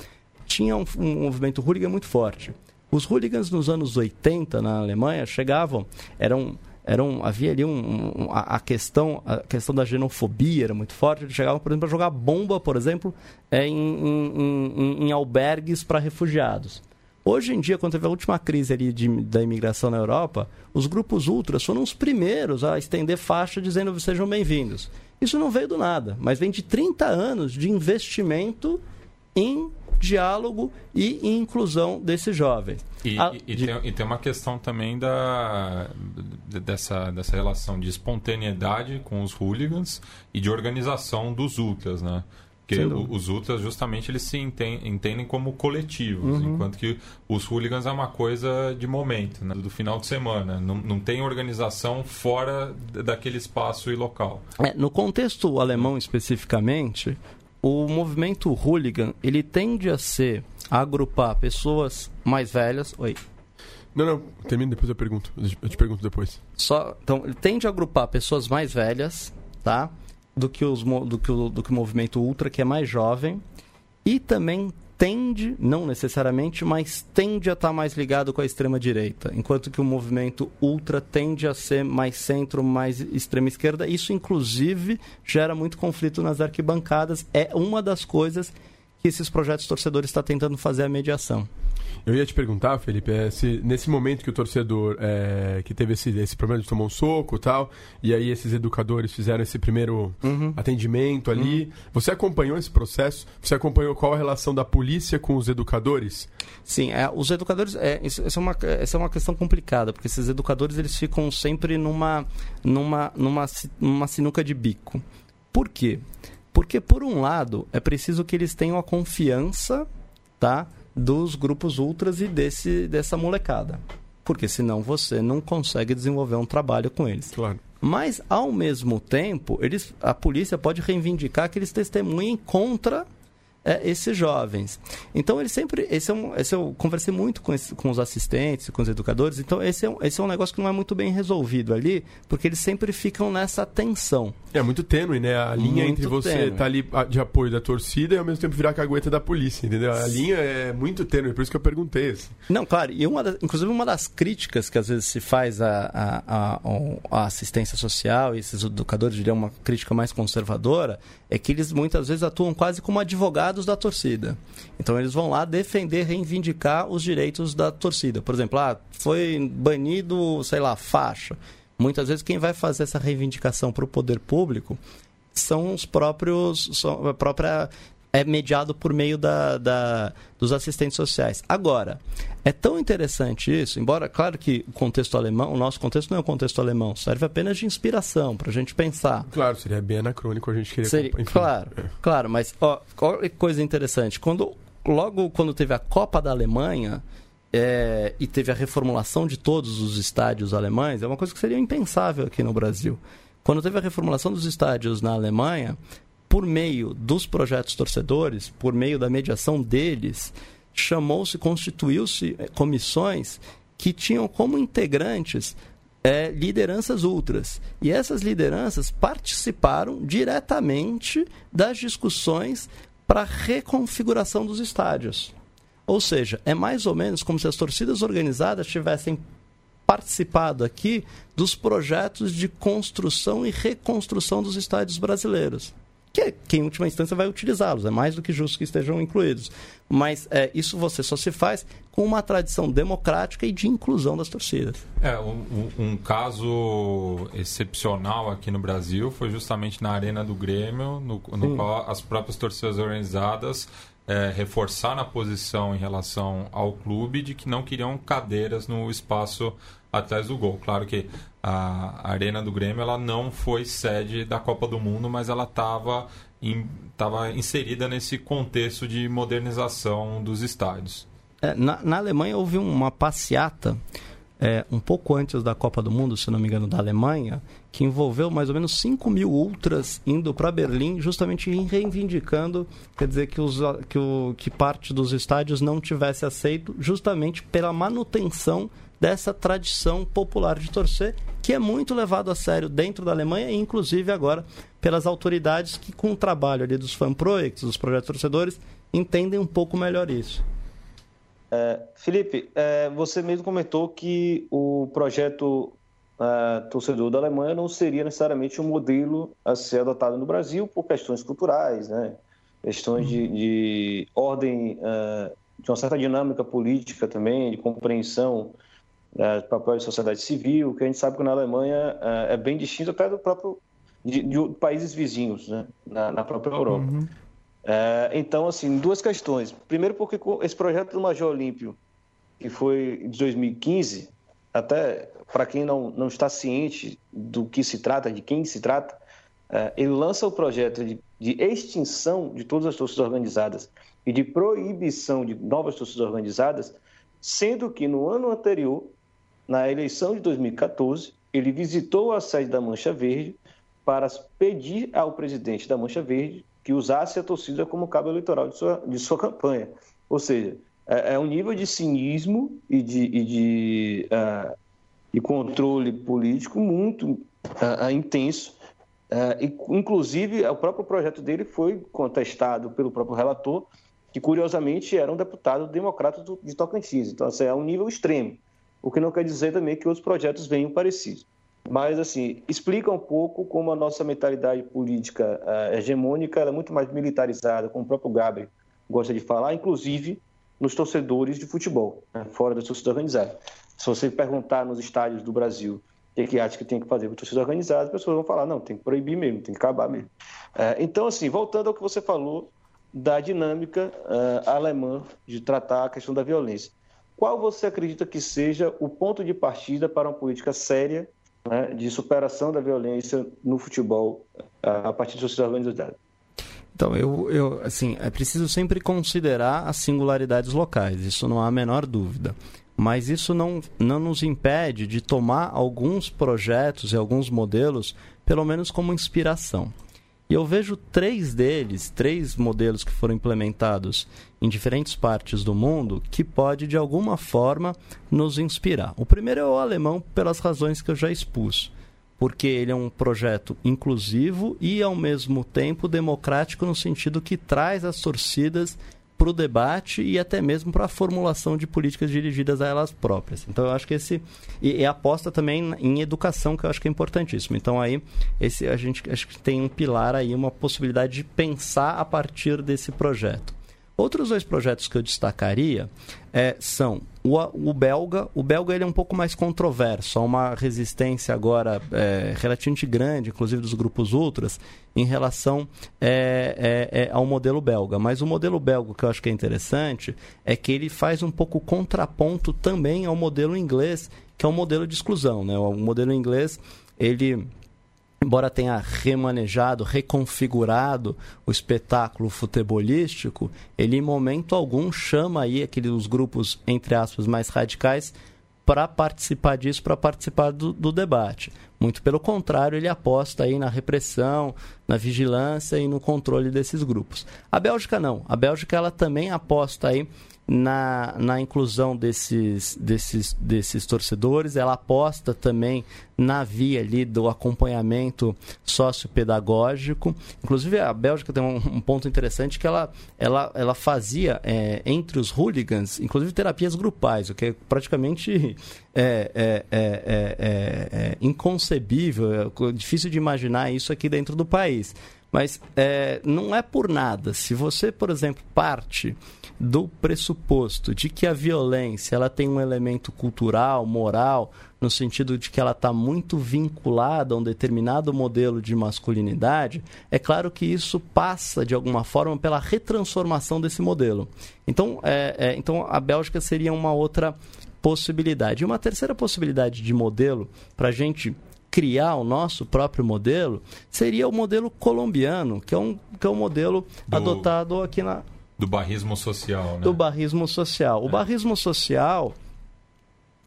tinha um, um movimento hooligan muito forte. Os hooligans nos anos 80 na Alemanha chegavam, eram era um, havia ali um, um, a, questão, a questão da xenofobia era muito forte. Eles chegavam, por exemplo, a jogar bomba, por exemplo, é, em, em, em albergues para refugiados. Hoje em dia, quando teve a última crise ali de, da imigração na Europa, os grupos ultras foram os primeiros a estender faixa dizendo sejam bem-vindos. Isso não veio do nada, mas vem de 30 anos de investimento em diálogo e inclusão desses jovens. E, a, e, de... tem, e, tem, uma questão também da, dessa, dessa relação de espontaneidade com os hooligans e de organização dos ultras, né? Porque os ultras, justamente, eles se entendem como coletivos, uhum. enquanto que os hooligans é uma coisa de momento, né? do final de semana. Não, não tem organização fora daquele espaço e local. É, no contexto alemão, especificamente, o movimento hooligan, ele tende a ser, a agrupar pessoas mais velhas... Oi... Não, não, termina depois eu pergunto. Eu te pergunto depois. Só, então, ele tende a agrupar pessoas mais velhas, tá? Do que, os, do, que o, do que o movimento ultra, que é mais jovem, e também tende, não necessariamente, mas tende a estar mais ligado com a extrema-direita, enquanto que o movimento ultra tende a ser mais centro, mais extrema-esquerda. Isso, inclusive, gera muito conflito nas arquibancadas. É uma das coisas que esses projetos torcedores estão tentando fazer a mediação. Eu ia te perguntar, Felipe, é, se nesse momento que o torcedor é, que teve esse, esse problema de tomar um soco e tal, e aí esses educadores fizeram esse primeiro uhum. atendimento ali, uhum. você acompanhou esse processo? Você acompanhou qual a relação da polícia com os educadores? Sim, é, os educadores, é, isso, isso é uma, essa é uma questão complicada, porque esses educadores eles ficam sempre numa, numa, numa, numa sinuca de bico. Por quê? Porque, por um lado, é preciso que eles tenham a confiança, tá? dos grupos ultras e desse, dessa molecada. Porque senão você não consegue desenvolver um trabalho com eles. Claro. Mas, ao mesmo tempo, eles, a polícia pode reivindicar que eles testemunhem contra é, esses jovens. Então, ele sempre. Esse é um, esse eu conversei muito com, esse, com os assistentes, com os educadores. Então, esse é, um, esse é um negócio que não é muito bem resolvido ali, porque eles sempre ficam nessa tensão. É muito tênue, né? A linha muito entre você estar tá ali de apoio da torcida e ao mesmo tempo virar cagueta da polícia, entendeu? A linha é muito tênue, por isso que eu perguntei. Assim. Não, claro. E uma inclusive, uma das críticas que às vezes se faz à assistência social, e esses educadores diriam uma crítica mais conservadora, é que eles muitas vezes atuam quase como advogados da torcida. Então eles vão lá defender, reivindicar os direitos da torcida. Por exemplo, ah, foi banido, sei lá, faixa. Muitas vezes quem vai fazer essa reivindicação para o poder público são os próprios, são a própria é mediado por meio da, da, dos assistentes sociais. Agora, é tão interessante isso, embora, claro que o contexto alemão, o nosso contexto não é o contexto alemão, serve apenas de inspiração para a gente pensar. Claro, seria bem anacrônico a gente querer... Seria, claro, é. claro, mas ó, olha que coisa interessante, quando, logo quando teve a Copa da Alemanha, é, e teve a reformulação de todos os estádios alemães, é uma coisa que seria impensável aqui no Brasil. Quando teve a reformulação dos estádios na Alemanha, por meio dos projetos torcedores, por meio da mediação deles, chamou-se, constituiu-se eh, comissões que tinham como integrantes é, lideranças ultras. E essas lideranças participaram diretamente das discussões para a reconfiguração dos estádios. Ou seja, é mais ou menos como se as torcidas organizadas tivessem participado aqui dos projetos de construção e reconstrução dos estádios brasileiros que, que em última instância vai utilizá-los. É mais do que justo que estejam incluídos. Mas é, isso você só se faz com uma tradição democrática e de inclusão das torcidas. É, um, um caso excepcional aqui no Brasil foi justamente na Arena do Grêmio, no, no qual as próprias torcidas organizadas é, reforçaram a posição em relação ao clube de que não queriam cadeiras no espaço atrás do gol. Claro que a Arena do Grêmio ela não foi sede da Copa do Mundo, mas ela estava in, inserida nesse contexto de modernização dos estádios. É, na, na, Alemanha houve uma passeata é, um pouco antes da Copa do Mundo, se não me engano, da Alemanha, que envolveu mais ou menos 5 mil ultras indo para Berlim, justamente reivindicando, quer dizer, que, os, que, o, que parte dos estádios não tivesse aceito, justamente pela manutenção dessa tradição popular de torcer, que é muito levado a sério dentro da Alemanha e inclusive agora pelas autoridades que com o trabalho ali dos fan projects, dos projetos torcedores, entendem um pouco melhor isso. É, Felipe, é, você mesmo comentou que o projeto uh, torcedor da Alemanha não seria necessariamente um modelo a ser adotado no Brasil por questões culturais, né? questões de, de ordem, uh, de uma certa dinâmica política também, de compreensão do papel da sociedade civil, que a gente sabe que na Alemanha uh, é bem distinto até do próprio de, de países vizinhos, né? na, na própria Europa. Uhum. então, assim, duas questões. Primeiro, porque esse projeto do Major Olímpio, que foi de 2015, até para quem não, não está ciente do que se trata, de quem se trata, é, ele lança o projeto de, de extinção de todas as torcidas organizadas e de proibição de novas torcidas organizadas, sendo que no ano anterior, na eleição de 2014, ele visitou a sede da Mancha Verde para pedir ao presidente da Mancha Verde que usasse a torcida como cabo eleitoral de sua, de sua campanha. Ou seja, é, é um nível de cinismo e de, e de uh, e controle político muito uh, intenso. Uh, e, inclusive, o próprio projeto dele foi contestado pelo próprio relator, que curiosamente era um deputado democrata do, de Tocantins. Então, assim, é um nível extremo. O que não quer dizer também que outros projetos venham parecidos. Mas, assim, explica um pouco como a nossa mentalidade política uh, hegemônica é muito mais militarizada, como o próprio Gabriel gosta de falar, inclusive nos torcedores de futebol, né, fora da torcida organizada. Se você perguntar nos estádios do Brasil o que, que acha que tem que fazer com torcida organizada, as pessoas vão falar, não, tem que proibir mesmo, tem que acabar mesmo. É, então, assim, voltando ao que você falou da dinâmica uh, alemã de tratar a questão da violência. Qual você acredita que seja o ponto de partida para uma política séria né, de superação da violência no futebol a partir de torcida organizada? Então, eu, eu, assim, é preciso sempre considerar as singularidades locais, isso não há a menor dúvida mas isso não, não nos impede de tomar alguns projetos e alguns modelos, pelo menos como inspiração. E eu vejo três deles, três modelos que foram implementados em diferentes partes do mundo, que pode de alguma forma nos inspirar. O primeiro é o alemão, pelas razões que eu já expus, porque ele é um projeto inclusivo e ao mesmo tempo democrático no sentido que traz as torcidas para o debate e até mesmo para a formulação de políticas dirigidas a elas próprias. Então eu acho que esse e, e aposta também em educação que eu acho que é importantíssimo. Então aí esse a gente acho que tem um pilar aí uma possibilidade de pensar a partir desse projeto. Outros dois projetos que eu destacaria é, são o, o, belga. O belga ele é um pouco mais controverso, há uma resistência agora é, relativamente grande, inclusive dos grupos ultras, em relação é, é, é, ao modelo belga. Mas o modelo belga que eu acho que é interessante é que ele faz um pouco contraponto também ao modelo inglês, que é um modelo de exclusão. Né? O modelo inglês ele embora tenha remanejado, reconfigurado o espetáculo futebolístico, ele em momento algum chama aí aqueles grupos, entre aspas, mais radicais para participar disso, para participar do, do, debate. Muito pelo contrário, ele aposta aí na repressão, na vigilância e no controle desses grupos. A Bélgica não. A Bélgica ela também aposta aí na, na inclusão desses, desses, desses torcedores, ela aposta também na via ali do acompanhamento sociopedagógico. Inclusive, a Bélgica tem um, um ponto interessante que ela, ela, ela fazia é, entre os hooligans, inclusive terapias grupais, o que é praticamente é, é, é, é inconcebível, é difícil de imaginar isso aqui dentro do país. Mas não é por nada. Se você, por exemplo, parte do pressuposto de que a violência ela tem um elemento cultural, moral, no sentido de que ela está muito vinculada a um determinado modelo de masculinidade, é claro que isso passa, de alguma forma, pela retransformação desse modelo. Então, é, é, então a Bélgica seria uma outra possibilidade. E uma terceira possibilidade de modelo para a gente criar o nosso próprio modelo seria o modelo colombiano, que é um, que é um modelo Do... adotado aqui na, do barrismo social, né? Do barrismo social. O é. barrismo social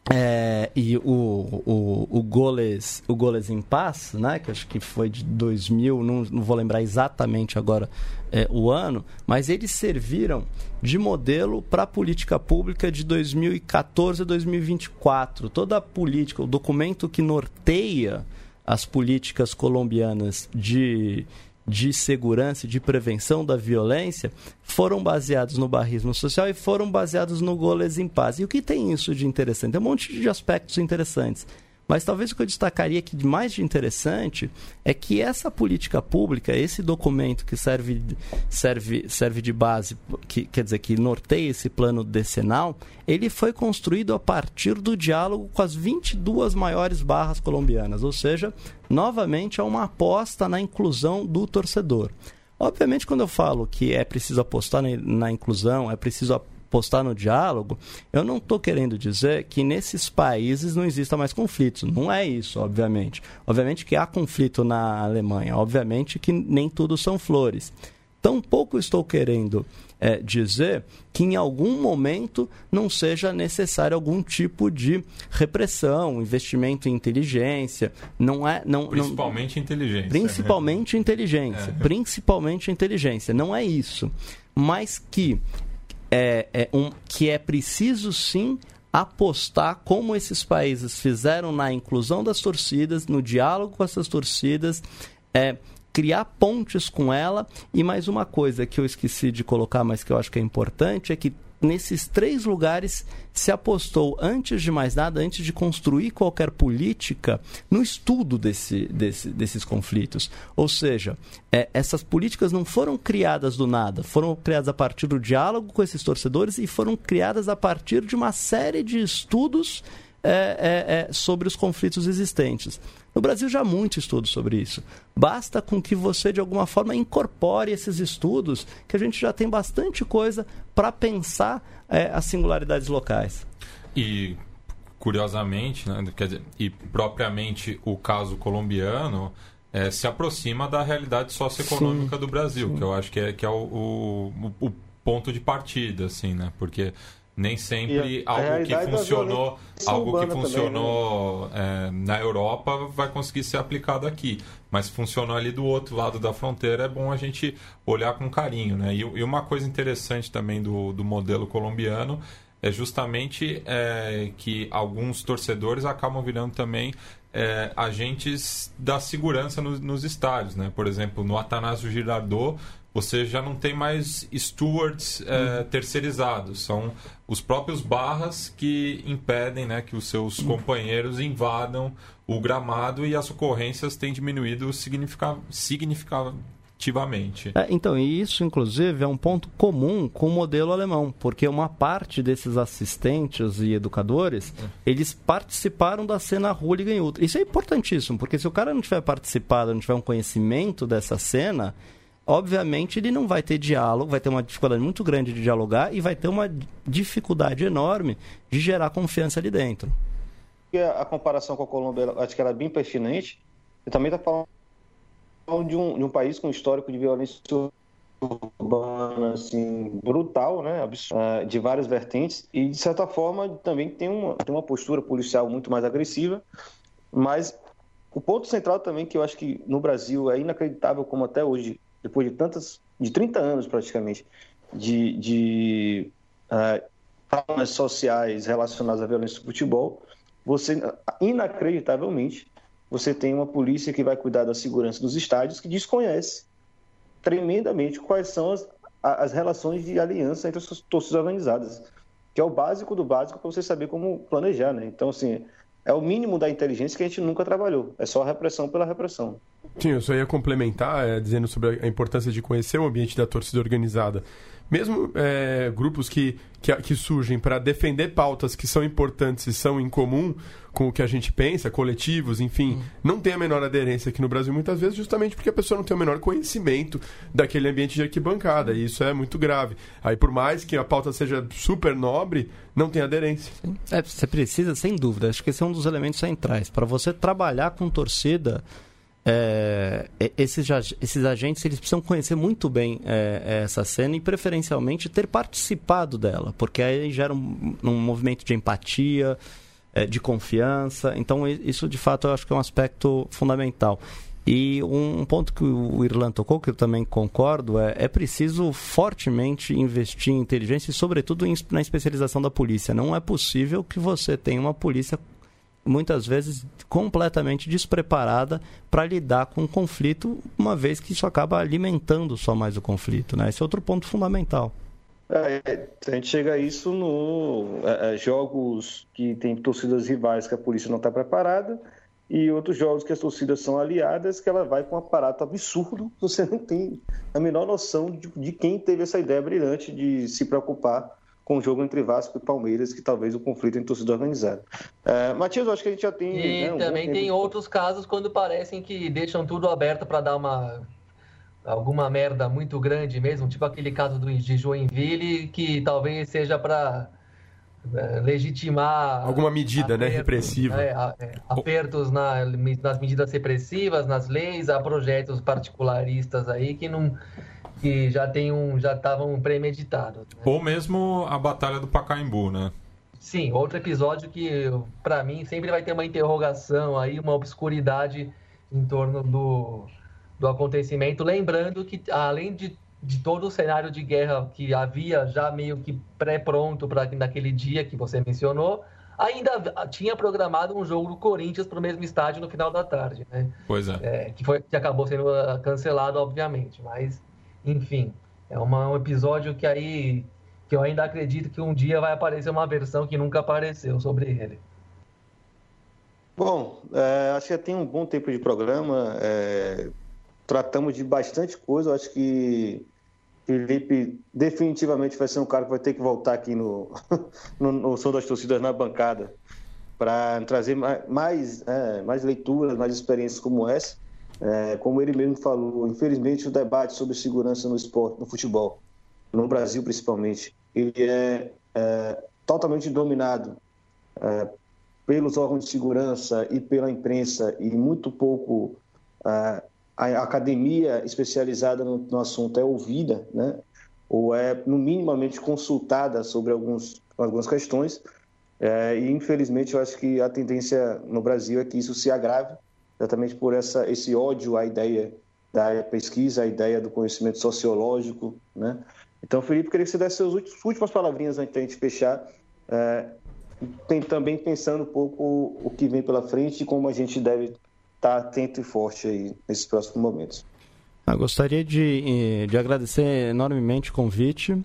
é, e o, o, o, Goles, o Goles em Paz, né, que acho que foi de 2000, não, não vou lembrar exatamente agora é, o ano, mas eles serviram de modelo para a política pública de 2014 a 2024. Toda a política, o documento que norteia as políticas colombianas de de segurança e de prevenção da violência foram baseados no barrismo social e foram baseados no Goles em Paz. E o que tem isso de interessante? Tem um monte de aspectos interessantes. Mas talvez o que eu destacaria aqui de mais de interessante é que essa política pública, esse documento que serve, serve, serve de base, que, quer dizer, que norteia esse plano decenal, ele foi construído a partir do diálogo com as 22 maiores barras colombianas, ou seja, novamente é uma aposta na inclusão do torcedor. Obviamente, quando eu falo que é preciso apostar na inclusão, é preciso apostar no diálogo, eu não estou querendo dizer que nesses países não exista mais conflitos. Não é isso, obviamente. Obviamente que há conflito na Alemanha, obviamente que nem tudo são flores. Tampouco estou querendo é, dizer que em algum momento não seja necessário algum tipo de repressão, investimento em inteligência, não é não principalmente não, inteligência, principalmente né? inteligência, é. principalmente inteligência, não é isso, mas que é, é um que é preciso sim apostar como esses países fizeram na inclusão das torcidas, no diálogo com essas torcidas, é, criar pontes com ela. E mais uma coisa que eu esqueci de colocar, mas que eu acho que é importante, é que nesses três lugares se apostou, antes de mais nada, antes de construir qualquer política, no estudo desse, desse, desses conflitos. Ou seja, é, essas políticas não foram criadas do nada, foram criadas a partir do diálogo com esses torcedores e foram criadas a partir de uma série de estudos é, é, é sobre os conflitos existentes. No Brasil já há muito estudo sobre isso. Basta com que você, de alguma forma, incorpore esses estudos, que a gente já tem bastante coisa para pensar é, as singularidades locais. E, curiosamente, né, quer dizer, e propriamente o caso colombiano, é, se aproxima da realidade socioeconômica sim, do Brasil, sim. que eu acho que é, que é o, o, o ponto de partida, assim, né? Porque nem sempre algo que funcionou, algo que funcionou também, né? é, na Europa vai conseguir ser aplicado aqui. Mas funcionou ali do outro lado da fronteira, é bom a gente olhar com carinho. Né? E, e uma coisa interessante também do, do modelo colombiano é justamente é, que alguns torcedores acabam virando também é, agentes da segurança no, nos estádios. Né? Por exemplo, no Atanásio Girardot, você já não tem mais stewards é, uhum. terceirizados. São os próprios barras que impedem né, que os seus uhum. companheiros invadam o gramado e as ocorrências têm diminuído significativamente. É, então, e isso, inclusive, é um ponto comum com o modelo alemão, porque uma parte desses assistentes e educadores, é. eles participaram da cena hooligan ultra. Isso é importantíssimo, porque se o cara não tiver participado, não tiver um conhecimento dessa cena obviamente ele não vai ter diálogo, vai ter uma dificuldade muito grande de dialogar e vai ter uma dificuldade enorme de gerar confiança ali dentro. A comparação com a Colômbia, acho que ela é bem pertinente. Você também está falando de um, de um país com histórico de violência urbana assim, brutal, né? Ah, de várias vertentes e de certa forma também tem uma, tem uma postura policial muito mais agressiva, mas o ponto central também que eu acho que no Brasil é inacreditável como até hoje depois de tantas, de 30 anos praticamente, de, de uh, sociais relacionadas à violência do futebol, você, inacreditavelmente, você tem uma polícia que vai cuidar da segurança dos estádios que desconhece tremendamente quais são as, as relações de aliança entre as torcidas organizadas, que é o básico do básico para você saber como planejar, né? Então, assim, é o mínimo da inteligência que a gente nunca trabalhou. É só repressão pela repressão. Sim, eu só ia complementar é, dizendo sobre a importância de conhecer o ambiente da torcida organizada. Mesmo é, grupos que, que, que surgem para defender pautas que são importantes e são em comum com o que a gente pensa, coletivos, enfim, hum. não tem a menor aderência aqui no Brasil muitas vezes, justamente porque a pessoa não tem o menor conhecimento daquele ambiente de arquibancada, e isso é muito grave. Aí, por mais que a pauta seja super nobre, não tem aderência. É, você precisa, sem dúvida, acho que esse é um dos elementos centrais. Para você trabalhar com torcida é, esses, esses agentes eles precisam conhecer muito bem é, essa cena e preferencialmente ter participado dela, porque aí gera um, um movimento de empatia, é, de confiança. Então isso de fato eu acho que é um aspecto fundamental. E um ponto que o Irlan tocou, que eu também concordo, é, é preciso fortemente investir em inteligência e, sobretudo, em, na especialização da polícia. Não é possível que você tenha uma polícia muitas vezes completamente despreparada para lidar com o conflito, uma vez que isso acaba alimentando só mais o conflito. Né? Esse é outro ponto fundamental. É, a gente chega a isso no é, é, jogos que tem torcidas rivais que a polícia não está preparada e outros jogos que as torcidas são aliadas que ela vai com um aparato absurdo, você não tem a menor noção de, de quem teve essa ideia brilhante de se preocupar com o jogo entre Vasco e Palmeiras, que talvez o conflito entre torcida organizada. É, Matias, eu acho que a gente já tem. E né, um também tem outros casos quando parecem que deixam tudo aberto para dar uma alguma merda muito grande mesmo, tipo aquele caso do, de Joinville, que talvez seja para legitimar. Alguma medida, né, repressiva. É, é, apertos na, nas medidas repressivas, nas leis, há projetos particularistas aí que não que já tem um já estavam premeditados. Né? Ou mesmo a batalha do Pacaembu, né? Sim, outro episódio que para mim sempre vai ter uma interrogação aí, uma obscuridade em torno do do acontecimento, lembrando que além de, de todo o cenário de guerra que havia já meio que pré-pronto para naquele dia que você mencionou, ainda tinha programado um jogo do Corinthians para o mesmo estádio no final da tarde, né? Pois é. é. que, foi, que acabou sendo ah, cancelado, obviamente, mas enfim, é uma, um episódio que aí que eu ainda acredito que um dia vai aparecer uma versão que nunca apareceu sobre ele. Bom, é, acho que já tem um bom tempo de programa. É, tratamos de bastante coisa. Eu acho que Felipe definitivamente vai ser um cara que vai ter que voltar aqui no, no, no Som das Torcidas na bancada para trazer mais, é, mais leituras, mais experiências como essa. É, como ele mesmo falou, infelizmente o debate sobre segurança no esporte, no futebol, no Brasil principalmente, ele é, é totalmente dominado é, pelos órgãos de segurança e pela imprensa e muito pouco é, a academia especializada no, no assunto é ouvida, né? ou é, no minimamente, consultada sobre alguns, algumas questões. É, e, infelizmente, eu acho que a tendência no Brasil é que isso se agrave, exatamente por essa, esse ódio à ideia da pesquisa, à ideia do conhecimento sociológico. Né? Então, Felipe, queria que você desse suas últimas palavrinhas antes da gente fechar, é, tem, também pensando um pouco o que vem pela frente e como a gente deve estar tá atento e forte aí nesses próximos momentos. Eu gostaria de, eh, de agradecer enormemente o convite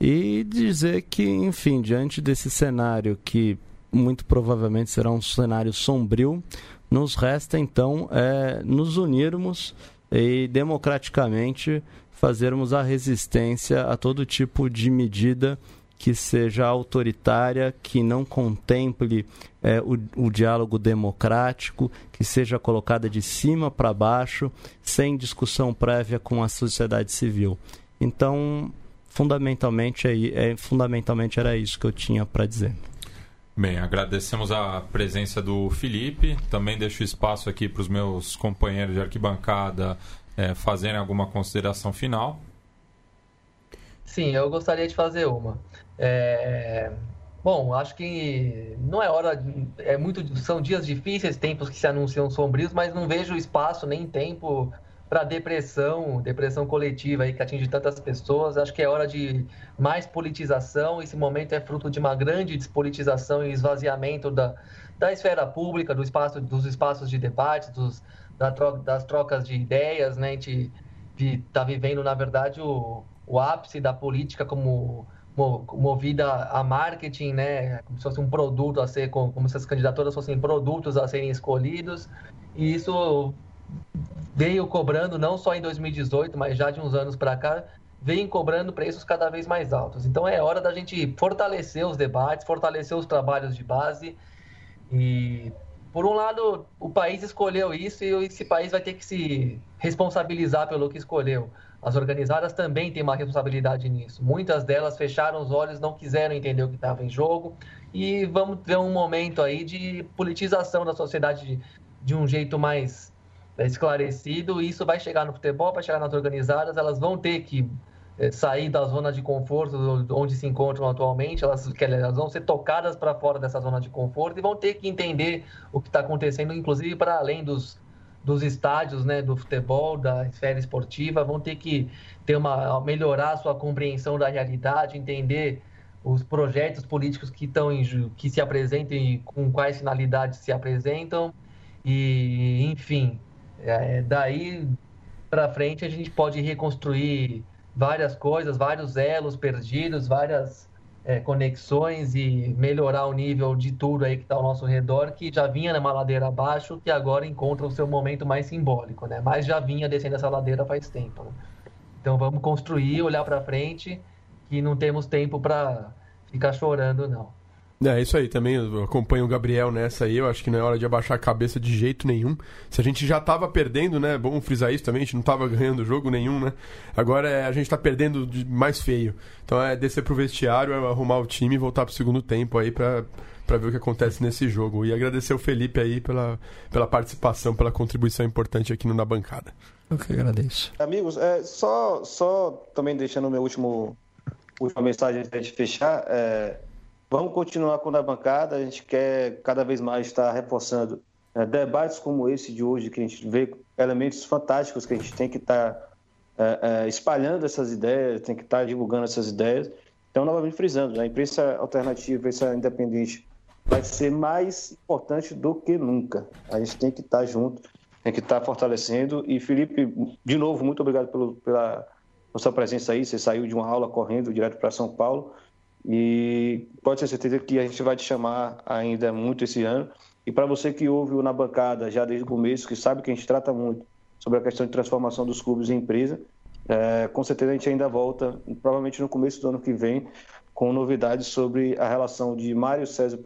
e dizer que, enfim, diante desse cenário que muito provavelmente será um cenário sombrio, nos resta então é, nos unirmos e democraticamente fazermos a resistência a todo tipo de medida que seja autoritária, que não contemple é, o, o diálogo democrático, que seja colocada de cima para baixo, sem discussão prévia com a sociedade civil. Então, fundamentalmente, é, é fundamentalmente era isso que eu tinha para dizer. Bem, agradecemos a presença do Felipe. Também deixo espaço aqui para os meus companheiros de arquibancada é, fazerem alguma consideração final. Sim, eu gostaria de fazer uma. É... Bom, acho que não é hora. É muito, são dias difíceis, tempos que se anunciam sombrios, mas não vejo espaço nem tempo para depressão, depressão coletiva aí que atinge tantas pessoas. Acho que é hora de mais politização. Esse momento é fruto de uma grande despolitização e esvaziamento da, da esfera pública, do espaço, dos espaços de debate, dos, da troca, das trocas de ideias. Né? A gente está vivendo, na verdade, o, o ápice da política como movida a marketing, né? Como se fosse um produto a ser, como se as candidaturas fossem produtos a serem escolhidos. E isso veio cobrando não só em 2018, mas já de uns anos para cá, vem cobrando preços cada vez mais altos. Então é hora da gente fortalecer os debates, fortalecer os trabalhos de base. E por um lado, o país escolheu isso e esse país vai ter que se responsabilizar pelo que escolheu. As organizadas também têm uma responsabilidade nisso. Muitas delas fecharam os olhos, não quiseram entender o que estava em jogo. E vamos ver um momento aí de politização da sociedade de, de um jeito mais é, esclarecido. E isso vai chegar no futebol, vai chegar nas organizadas. Elas vão ter que é, sair da zona de conforto onde se encontram atualmente. Elas, elas vão ser tocadas para fora dessa zona de conforto e vão ter que entender o que está acontecendo, inclusive para além dos dos estádios, né, do futebol, da esfera esportiva, vão ter que ter uma melhorar a sua compreensão da realidade, entender os projetos políticos que estão em, que se apresentam e com quais finalidades se apresentam. E enfim, é, daí para frente a gente pode reconstruir várias coisas, vários elos perdidos, várias é, conexões e melhorar o nível de tudo aí que está ao nosso redor, que já vinha numa ladeira abaixo, que agora encontra o seu momento mais simbólico, né? Mas já vinha descendo essa ladeira faz tempo. Né? Então vamos construir, olhar para frente, que não temos tempo para ficar chorando, não. É, isso aí, também eu acompanho o Gabriel nessa aí, eu acho que não é hora de abaixar a cabeça de jeito nenhum. Se a gente já tava perdendo, né, bom frisar isso também, a gente não tava ganhando jogo nenhum, né, agora é, a gente tá perdendo de mais feio. Então é descer pro vestiário, é arrumar o time e voltar pro segundo tempo aí pra, pra ver o que acontece nesse jogo. E agradecer o Felipe aí pela, pela participação, pela contribuição importante aqui no Na Bancada. Eu que agradeço. Amigos, é, só, só também deixando o meu último última mensagem antes de fechar, é, Vamos continuar com a bancada, a gente quer cada vez mais estar reforçando né, debates como esse de hoje, que a gente vê elementos fantásticos que a gente tem que estar é, é, espalhando essas ideias, tem que estar divulgando essas ideias. Então, novamente frisando, né, a imprensa alternativa, a imprensa independente vai ser mais importante do que nunca. A gente tem que estar junto, tem que estar fortalecendo. E, Felipe, de novo, muito obrigado pelo, pela sua presença aí. Você saiu de uma aula correndo direto para São Paulo. E pode ter certeza que a gente vai te chamar ainda muito esse ano. E para você que ouve o Na Bancada já desde o começo, que sabe que a gente trata muito sobre a questão de transformação dos clubes em empresa, é, com certeza a gente ainda volta, provavelmente no começo do ano que vem, com novidades sobre a relação de Mário César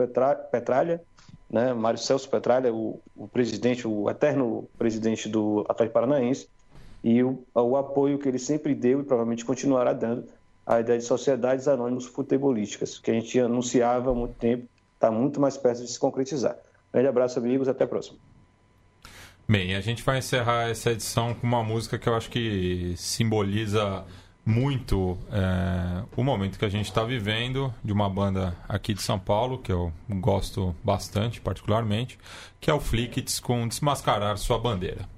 Petralha, né, Mário Celso Petralha, o, o, presidente, o eterno presidente do Atlético Paranaense, e o, o apoio que ele sempre deu e provavelmente continuará dando a ideia de sociedades anônimas futebolísticas, que a gente anunciava há muito tempo, está muito mais perto de se concretizar. Grande abraço, amigos, até a próxima. Bem, a gente vai encerrar essa edição com uma música que eu acho que simboliza muito é, o momento que a gente está vivendo, de uma banda aqui de São Paulo, que eu gosto bastante, particularmente, que é o Flickits com Desmascarar Sua Bandeira.